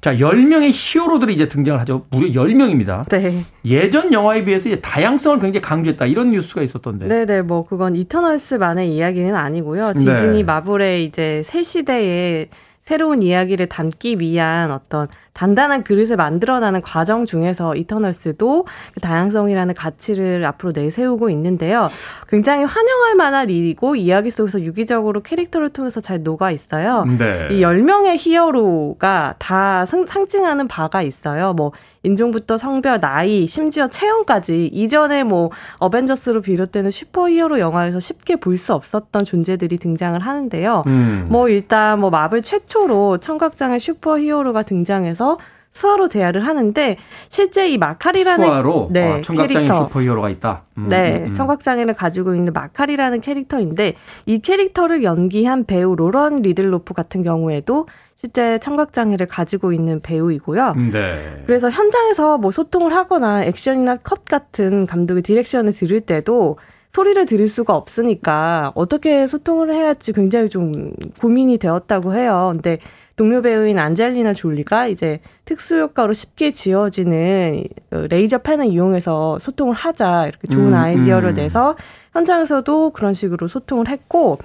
자, 10명의 히어로들이 이제 등장을 하죠. 무려 10명입니다. 네. 예전 영화에 비해서 이제 다양성을 굉장히 강조했다. 이런 뉴스가 있었던데. 네, 네, 뭐 그건 이터널스만의 이야기는 아니고요. 네. 디즈니 마블의 이제 새 시대의 새로운 이야기를 담기 위한 어떤 단단한 그릇을 만들어나는 과정 중에서 이터널스도 그 다양성이라는 가치를 앞으로 내세우고 있는데요. 굉장히 환영할 만한 일이고 이야기 속에서 유기적으로 캐릭터를 통해서 잘 녹아 있어요. 네. 이 10명의 히어로가 다 상, 상징하는 바가 있어요. 뭐, 인종부터 성별, 나이, 심지어 체형까지 이전에 뭐, 어벤져스로 비롯되는 슈퍼히어로 영화에서 쉽게 볼 수 없었던 존재들이 등장을 하는데요. 음. 뭐, 일단 뭐, 마블 최초 로 청각장애 슈퍼히어로가 등장해서 수화로 대화를 하는데, 실제 이 마칼이라는 수화로 네, 아, 청각장애 캐릭터. 슈퍼히어로가 있다. 음, 네, 음, 음. 청각장애를 가지고 있는 마칼이라는 캐릭터인데 이 캐릭터를 연기한 배우 로런 리들로프 같은 경우에도 실제 청각장애를 가지고 있는 배우이고요. 네. 그래서 현장에서 뭐 소통을 하거나 액션이나 컷 같은 감독의 direction을 들을 때도 소리를 들을 수가 없으니까 어떻게 소통을 해야 할지 굉장히 좀 고민이 되었다고 해요. 근데 동료 배우인 안젤리나 졸리가 이제 특수효과로 쉽게 지어지는 그 레이저 펜을 이용해서 소통을 하자 이렇게 좋은 음, 아이디어를 음. 내서 현장에서도 그런 식으로 소통을 했고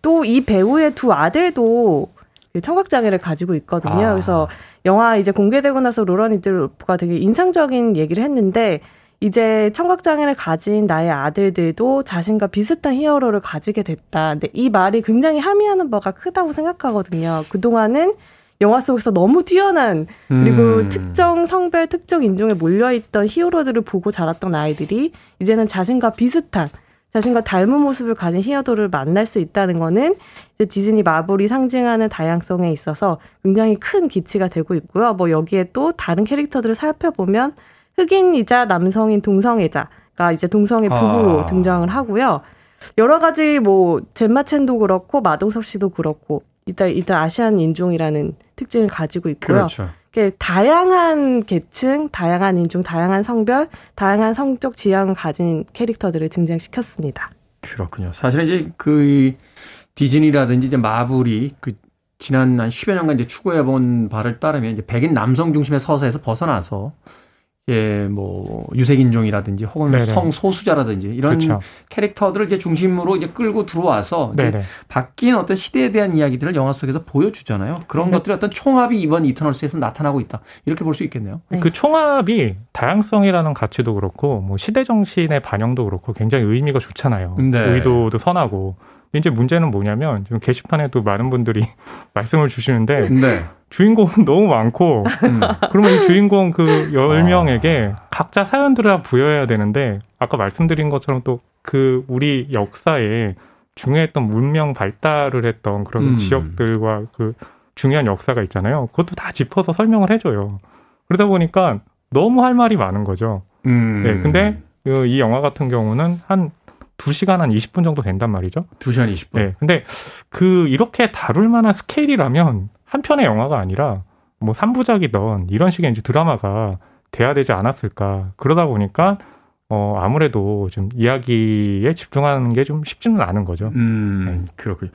또 이 배우의 두 아들도 그 청각 장애를 가지고 있거든요. 아. 그래서 영화 이제 공개되고 나서 로런 이들로프가 되게 인상적인 얘기를 했는데 이제 청각장애를 가진 나의 아들들도 자신과 비슷한 히어로를 가지게 됐다. 근데 이 말이 굉장히 함의하는 바가 크다고 생각하거든요. 그동안은 영화 속에서 너무 뛰어난 그리고 음. 특정 성별, 특정 인종에 몰려있던 히어로들을 보고 자랐던 아이들이 이제는 자신과 비슷한 자신과 닮은 모습을 가진 히어로를 만날 수 있다는 거는 이제 디즈니 마블이 상징하는 다양성에 있어서 굉장히 큰 기치가 되고 있고요. 뭐 여기에 또 다른 캐릭터들을 살펴보면 흑인이자 남성인 동성애자가 이제 동성애 부부로 아. 등장을 하고요. 여러 가지 뭐 젠마 첸도 그렇고 마동석 씨도 그렇고 일단 일단 아시안 인종이라는 특징을 가지고 있고요. 그렇죠. 이렇게 다양한 계층, 다양한 인종, 다양한 성별, 다양한 성적 지향을 가진 캐릭터들을 등장시켰습니다. 그렇군요. 사실은 이제 그이 디즈니라든지 이제 마블이 그 지난 한 10여 년간 이제 추구해본 바를 따르면 이제 백인 남성 중심의 서사에서 벗어나서 이제 뭐 유색인종이라든지 혹은 네네. 성소수자라든지 이런 그렇죠. 캐릭터들을 이제 중심으로 이제 끌고 들어와서 이제 네네. 바뀐 어떤 시대에 대한 이야기들을 영화 속에서 보여주잖아요. 그런 것들이 어떤 총합이 이번 이터널스에서 나타나고 있다. 이렇게 볼 수 있겠네요. 네. 그 총합이 다양성이라는 가치도 그렇고 뭐 시대 정신의 반영도 그렇고 굉장히 의미가 좋잖아요. 네. 의도도 선하고. 이제 문제는 뭐냐면 지금 게시판에도 많은 분들이 말씀을 주시는데 네. 주인공은 너무 많고 음. 그러면 이 주인공 그 아. 10명에게 각자 사연들을 다 부여해야 되는데 아까 말씀드린 것처럼 또 그 우리 역사에 중요했던 문명 발달을 했던 그런 음. 지역들과 그 중요한 역사가 있잖아요. 그것도 다 짚어서 설명을 해줘요. 그러다 보니까 너무 할 말이 많은 거죠. 음. 네, 근데 그이 영화 같은 경우는 한 2시간 한 20분 정도 된단 말이죠. 2시간 20분. 네, 근데 그 이렇게 다룰 만한 스케일이라면 한 편의 영화가 아니라 뭐 3부작이던 이런 식의 이제 드라마가 돼야 되지 않았을까. 그러다 보니까 어 아무래도 좀 이야기에 집중하는 게 좀 쉽지는 않은 거죠. 음, 그렇군요.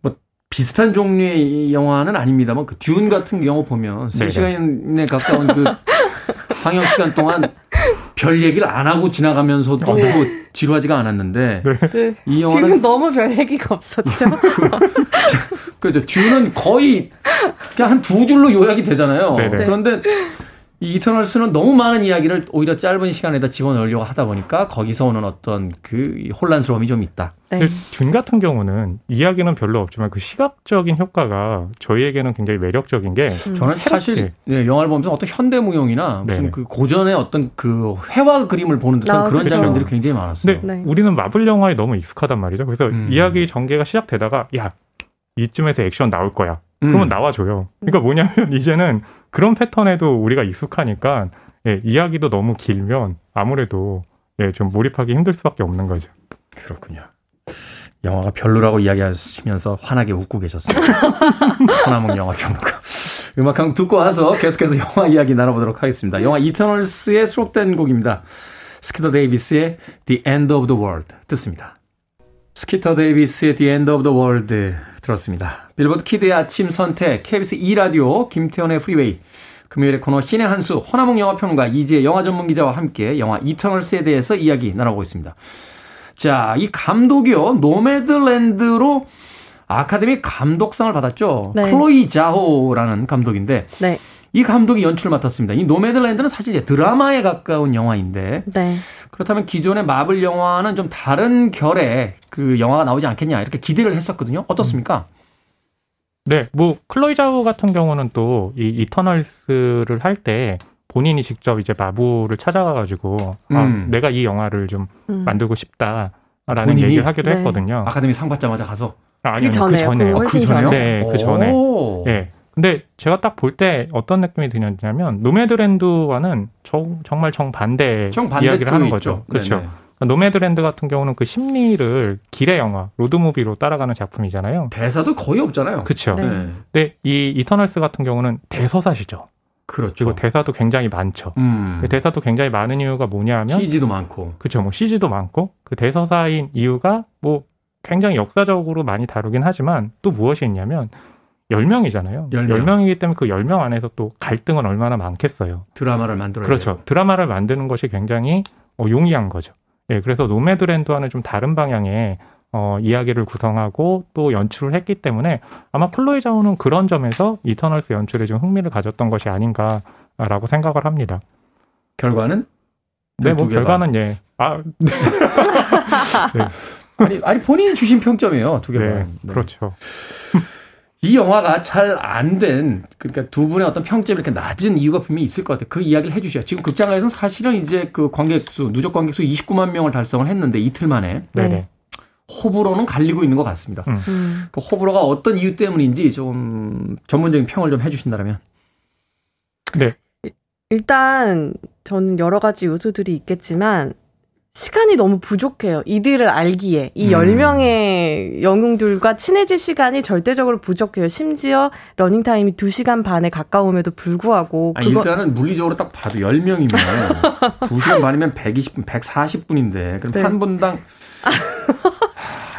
뭐 비슷한 종류의 이 영화는 아닙니다만 그 듀운 같은 경우 보면 네네. 3시간에 가까운 그 상영 시간 동안 별 얘기를 안 하고 지나가면서도 뭐 지루하지가 않았는데 네. 이 영화는 지금 너무 별 얘기가 없었죠. 그죠 듀는 거의 그냥 한 두 줄로 요약이 되잖아요. 네네. 그런데 이 이터널스는 너무 많은 이야기를 오히려 짧은 시간에다 집어넣으려고 하다 보니까 거기서 오는 어떤 그 혼란스러움이 좀 있다. 네. 근데 준 같은 경우는 이야기는 별로 없지만 그 시각적인 효과가 저희에게는 굉장히 매력적인 게 저는 사실 네, 영화를 보면서 어떤 현대무용이나 무슨 네네. 그 고전의 어떤 그 회화 그림을 보는 듯한 아, 그런 그렇죠. 장면들이 굉장히 많았어요. 근데 네. 우리는 마블 영화에 너무 익숙하단 말이죠. 그래서 음. 이야기 전개가 시작되다가 야 이쯤에서 액션 나올 거야. 음. 그러면 나와줘요. 그러니까 뭐냐면 이제는 그런 패턴에도 우리가 익숙하니까 예, 이야기도 너무 길면 아무래도 예, 좀 몰입하기 힘들 수밖에 없는 거죠. 그렇군요. 영화가 별로라고 이야기하시면서 환하게 웃고 계셨어요. 하나몽 영화 평론가. 음악 한곡 듣고 와서 계속해서 영화 이야기 나눠보도록 하겠습니다. 영화 이터널스에 수록된 곡입니다. 스키터 데이비스의 The End of the World 듣습니다. 스키터 데이비스의 The End of the World 들었습니다. 빌보드 키드의 아침 선택, KBS 2라디오, 김태훈의 프리웨이, 금요일의 코너 신의 한수, 허남웅 영화평론가 이지혜 영화 전문 기자와 함께 영화 이터널스에 대해서 이야기 나눠보고 있습니다. 자, 이 감독이요, 노매드랜드로 아카데미 감독상을 받았죠. 네. 클로이 자오라는 감독인데, 네. 이 감독이 연출을 맡았습니다. 이 노매드랜드는 사실 이제 드라마에 가까운 영화인데, 네. 그렇다면 기존의 마블 영화는 좀 다른 결의 그 영화가 나오지 않겠냐, 이렇게 기대를 했었거든요. 어떻습니까? 네, 뭐 클로이 자오 같은 경우는 또 이 이터널스를 할 때 본인이 직접 이제 마블을 찾아가가지고 아, 음. 내가 이 영화를 좀 음. 만들고 싶다라는 본인이? 얘기를 하기도 네. 했거든요. 아카데미 상 받자마자 가서. 아, 아니요, 그 그. 그 아, 그 전에요? 네, 그 전에. 오. 예. 근데 제가 딱 볼 때 어떤 느낌이 드냐면 노매드랜드와는 정, 정말 정반대 이야기를 하는 있죠. 거죠. 그렇죠. 네네. 노매드랜드 같은 경우는 그 심리를 길의 영화, 로드무비로 따라가는 작품이잖아요. 대사도 거의 없잖아요. 그렇죠. 네. 네. 근데 이 이터널스 같은 경우는 대서사시죠. 그렇죠. 그리고 대사도 굉장히 많죠. 음. 그 대사도 굉장히 많은 이유가 뭐냐면 CG도 많고. 그렇죠. 뭐 CG도 많고 그 대서사인 이유가 뭐 굉장히 역사적으로 많이 다루긴 하지만 또 무엇이 있냐면 10명이잖아요. 열 명. 10명 이기 때문에 그 10명 안에서 또 갈등은 얼마나 많겠어요. 드라마를 만들어야 그렇죠. 돼요. 드라마를 만드는 것이 굉장히 어, 용이한 거죠. 예, 그래서 노매드랜드와는 좀 다른 방향의 어, 이야기를 구성하고 또 연출을 했기 때문에 아마 클로이 자우는 그런 점에서 이터널스 연출에 좀 흥미를 가졌던 것이 아닌가라고 생각을 합니다. 결과는 네, 뭐두개 결과는 예. 아, 아니 아니 본인이 주신 평점이에요. 두 개만. 네, 네. 그렇죠. 이 영화가 잘 안 된 그러니까 두 분의 어떤 평점이 이렇게 낮은 이유가 분명히 있을 것 같아요. 그 이야기를 해주셔야. 지금 극장가에서는 사실은 이제 그 관객 수 누적 관객 수 29만 명을 달성을 했는데 이틀 만에 네, 네. 네. 호불호는 갈리고 있는 것 같습니다. 음. 음. 그 호불호가 어떤 이유 때문인지 좀 전문적인 평을 좀 해주신다면. 네. 일단 저는 여러 가지 요소들이 있겠지만 시간이 너무 부족해요. 이들을 알기에 이 음. 10명의 영웅들과 친해질 시간이 절대적으로 부족해요. 심지어 러닝 타임이 2시간 반에 가까움에도 불구하고 아니, 그거 일단은 물리적으로 딱 봐도 10명이면 2시간 반이면 120분, 140분인데 그럼 네. 한 분당 하,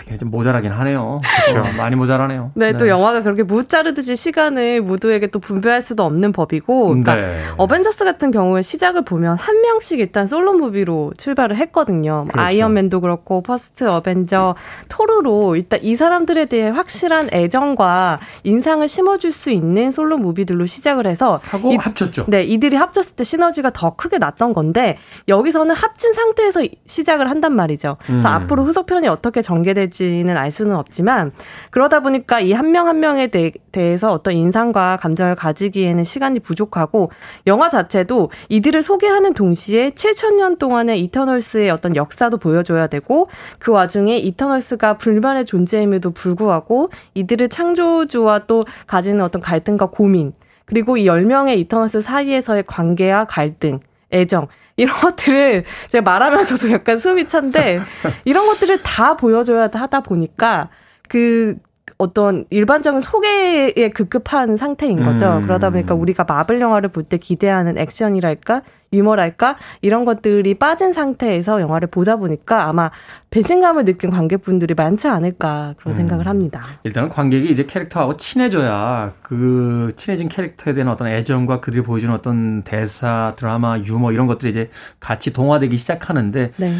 이게 좀 모자라긴 하네요. 그렇죠. 많이 모자라네요. 네, 또 영화가 그렇게 무자르듯이 시간을 모두에게 또 분배할 수도 없는 법이고, 그러니까 네. 어벤져스 같은 경우에 시작을 보면 한 명씩 일단 solo movie로 출발을 했거든요. 그렇죠. 아이언맨도 그렇고 퍼스트 어벤져 토르로 일단 이 사람들에 대해 확실한 애정과 인상을 심어줄 수 있는 solo movie들로 시작을 해서 하고 이- 합쳤죠. 네, 이들이 합쳤을 때 시너지가 더 크게 났던 건데 여기서는 합친 상태에서 시작을 한단 말이죠. 그래서 음. 앞으로 후속편이 어떻게 전개될지 는 알 수는 없지만 그러다 보니까 이 한 명한 명에 대, 대해서 어떤 인상과 감정을 가지기에는 시간이 부족하고 영화 자체도 이들을 소개하는 동시에 7천년 동안의 이터널스의 어떤 역사도 보여줘야 되고 그 와중에 이터널스가 불변의 존재임에도 불구하고 이들의 창조주와 또 가지는 어떤 갈등과 고민 그리고 이 10명의 이터널스 사이에서의 관계와 갈등, 애정, 이런 것들을 제가 말하면서도 약간 숨이 찬데, 이런 것들을 다 보여줘야 하다 보니까, 그, 어떤 일반적인 소개에 급급한 상태인 거죠. 음. 그러다 보니까 우리가 마블 영화를 볼 때 기대하는 액션이랄까, 유머랄까, 이런 것들이 빠진 상태에서 영화를 보다 보니까 아마 배신감을 느낀 관객분들이 많지 않을까, 그런 음. 생각을 합니다. 일단은 관객이 이제 캐릭터하고 친해져야 그 친해진 캐릭터에 대한 어떤 애정과 그들이 보여주는 어떤 대사, 드라마, 유머 이런 것들이 이제 같이 동화되기 시작하는데 네.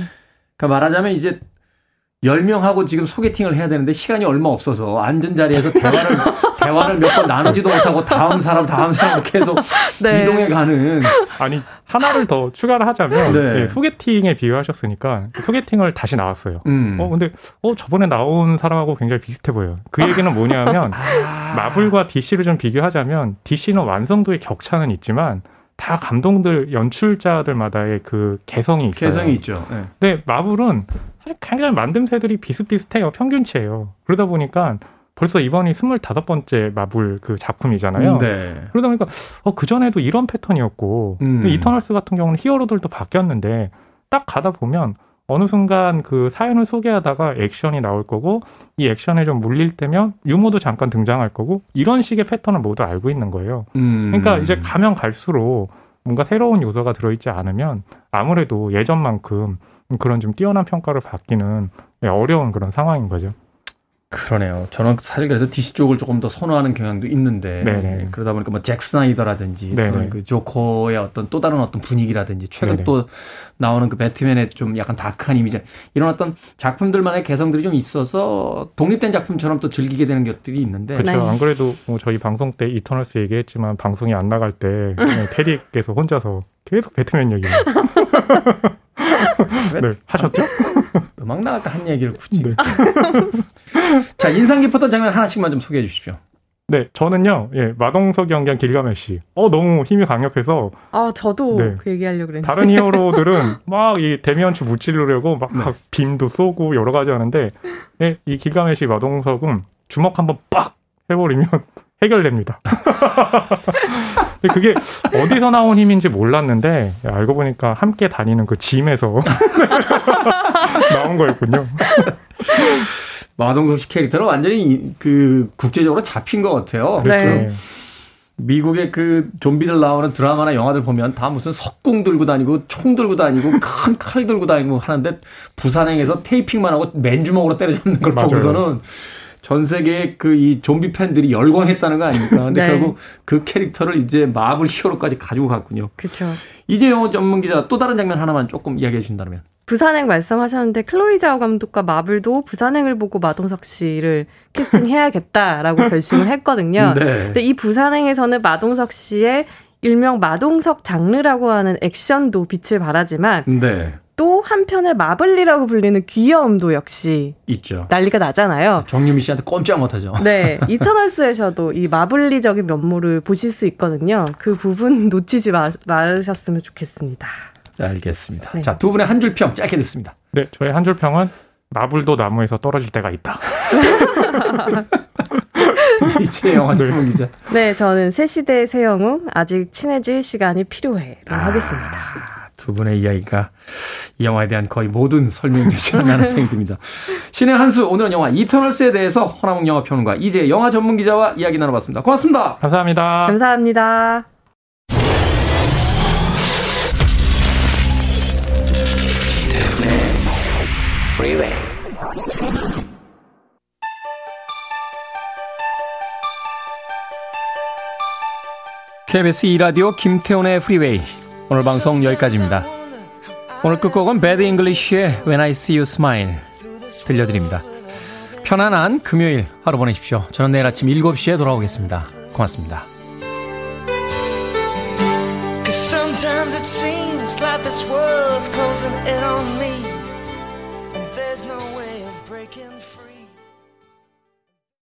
그러니까 말하자면 이제 10명하고 지금 소개팅을 해야 되는데 시간이 얼마 없어서 앉은 자리에서 대화를 대화를 몇 번 나누지도 못하고 다음 사람 다음 사람 계속 네. 이동해 가는 아니 하나를 더 추가를 하자면 네. 예, 소개팅에 비유하셨으니까 소개팅을 다시 나왔어요. 음. 어 근데 어 저번에 나온 사람하고 굉장히 비슷해 보여요. 그 얘기는 뭐냐면 아. 마블과 DC를 좀 비교하자면 DC는 완성도의 격차는 있지만 다 감독들 연출자들마다의 그 개성이 있어요. 개성이 있죠. 네. 근데 마블은 사실 굉장히 만듦새들이 비슷비슷해요. 평균치예요. 그러다 보니까 벌써 이번이 25번째 마블 그 작품이잖아요. 네. 그러다 보니까 어 그전에도 이런 패턴이었고 음. 근데 이터널스 같은 경우는 히어로들도 바뀌었는데 딱 가다 보면 어느 순간 그 사연을 소개하다가 액션이 나올 거고 이 액션에 좀 물릴 때면 유머도 잠깐 등장할 거고 이런 식의 패턴을 모두 알고 있는 거예요. 음. 그러니까 이제 가면 갈수록 뭔가 새로운 요소가 들어있지 않으면 아무래도 예전만큼 그런 좀 뛰어난 평가를 받기는 어려운 그런 상황인 거죠. 그러네요. 저는 사실 그래서 DC 쪽을 조금 더 선호하는 경향도 있는데 네네. 그러다 보니까 뭐잭 스나이더라든지 그 조커의 어떤 또 다른 어떤 분위기라든지 최근 네네. 또 나오는 그 배트맨의 좀 약간 다크한 이미지 이런 어떤 작품들만의 개성들이 좀 있어서 독립된 작품처럼 또 즐기게 되는 것들이 있는데 그렇죠. 네. 안 그래도 뭐 저희 방송 때 이터널스 얘기했지만 방송이 안 나갈 때 그냥 테디께서 혼자서 계속 배트맨 얘기를 네, 하셨죠? 음악 나갈 때 한 얘기를 굳이 네. 자 인상 깊었던 장면 하나씩만 좀 소개해 주십시오. 네, 저는요, 예, 마동석이 연기한 길가메시. 어, 너무 힘이 강력해서, 아, 저도 네. 그 얘기하려고 그랬는데. 다른 히어로들은 막 이 데미안추 무찌르려고 막 네. 빔도 쏘고 여러 가지 하는데, 예, 이 길가메시 마동석은 주먹 한번 빡 해버리면 해결됩니다. 그게 어디서 나온 힘인지 몰랐는데, 예, 알고 보니까 함께 다니는 그 짐에서 나온 거였군요. 마동석 씨 캐릭터는 완전히 이- 그 국제적으로 잡힌 것 같아요. 그렇죠. 네. 미국의 그 좀비들 나오는 드라마나 영화들 보면 다 무슨 석궁 들고 다니고 총 들고 다니고 큰 칼 들고 다니고 하는데 부산행에서 테이핑만 하고 맨주먹으로 때려잡는 걸 맞아요. 보고서는 전 세계 그 이 좀비 팬들이 열광했다는 거 아닙니까? 근데 네. 결국 그 캐릭터를 이제 마블 히어로까지 가지고 갔군요. 그쵸. 이제 영화 전문 기자 또 다른 장면 하나만 조금 이야기해 주신다면. 부산행 말씀하셨는데 클로이 자오 감독과 마블도 부산행을 보고 마동석 씨를 캐스팅해야겠다라고 결심을 했거든요. 네. 근데 이 부산행에서는 마동석 씨의 일명 마동석 장르라고 하는 액션도 빛을 발하지만 네. 또 한편의 마블리라고 불리는 귀여움도 역시 있죠. 난리가 나잖아요. 정유미 씨한테 꼼짝 못하죠. 네, 이터널스에서도 이 마블리적인 면모를 보실 수 있거든요. 그 부분 놓치지 마, 마셨으면 좋겠습니다. 알겠습니다. 네. 자, 두 분의 한 줄 평 짧게 듣습니다. 네, 저의 한 줄 평은 마블도 나무에서 떨어질 때가 있다. 이제 영화 전문 기자. 네, 저는 새 시대의 새영웅 아직 친해질 시간이 필요해로 하겠습니다. 두 분의 이야기가 이 영화에 대한 거의 모든 설명이 되지 않나는 생각이 듭니다. 신의 한수 오늘은 영화 이터널스에 대해서 허남웅 영화평론가 이제 영화 전문 기자와 이야기 나눠봤습니다. 고맙습니다. 감사합니다. 감사합니다. KBS 2라디오 김태훈의 프리웨이 오늘 방송 여기까지입니다. 오늘 끝곡은 Bad English의 When I See You Smile 들려드립니다. 편안한 금요일 하루 보내십시오. 저는 내일 아침 7시에 돌아오겠습니다. 고맙습니다. Sometimes it seems like this world's closing in on me, and there's no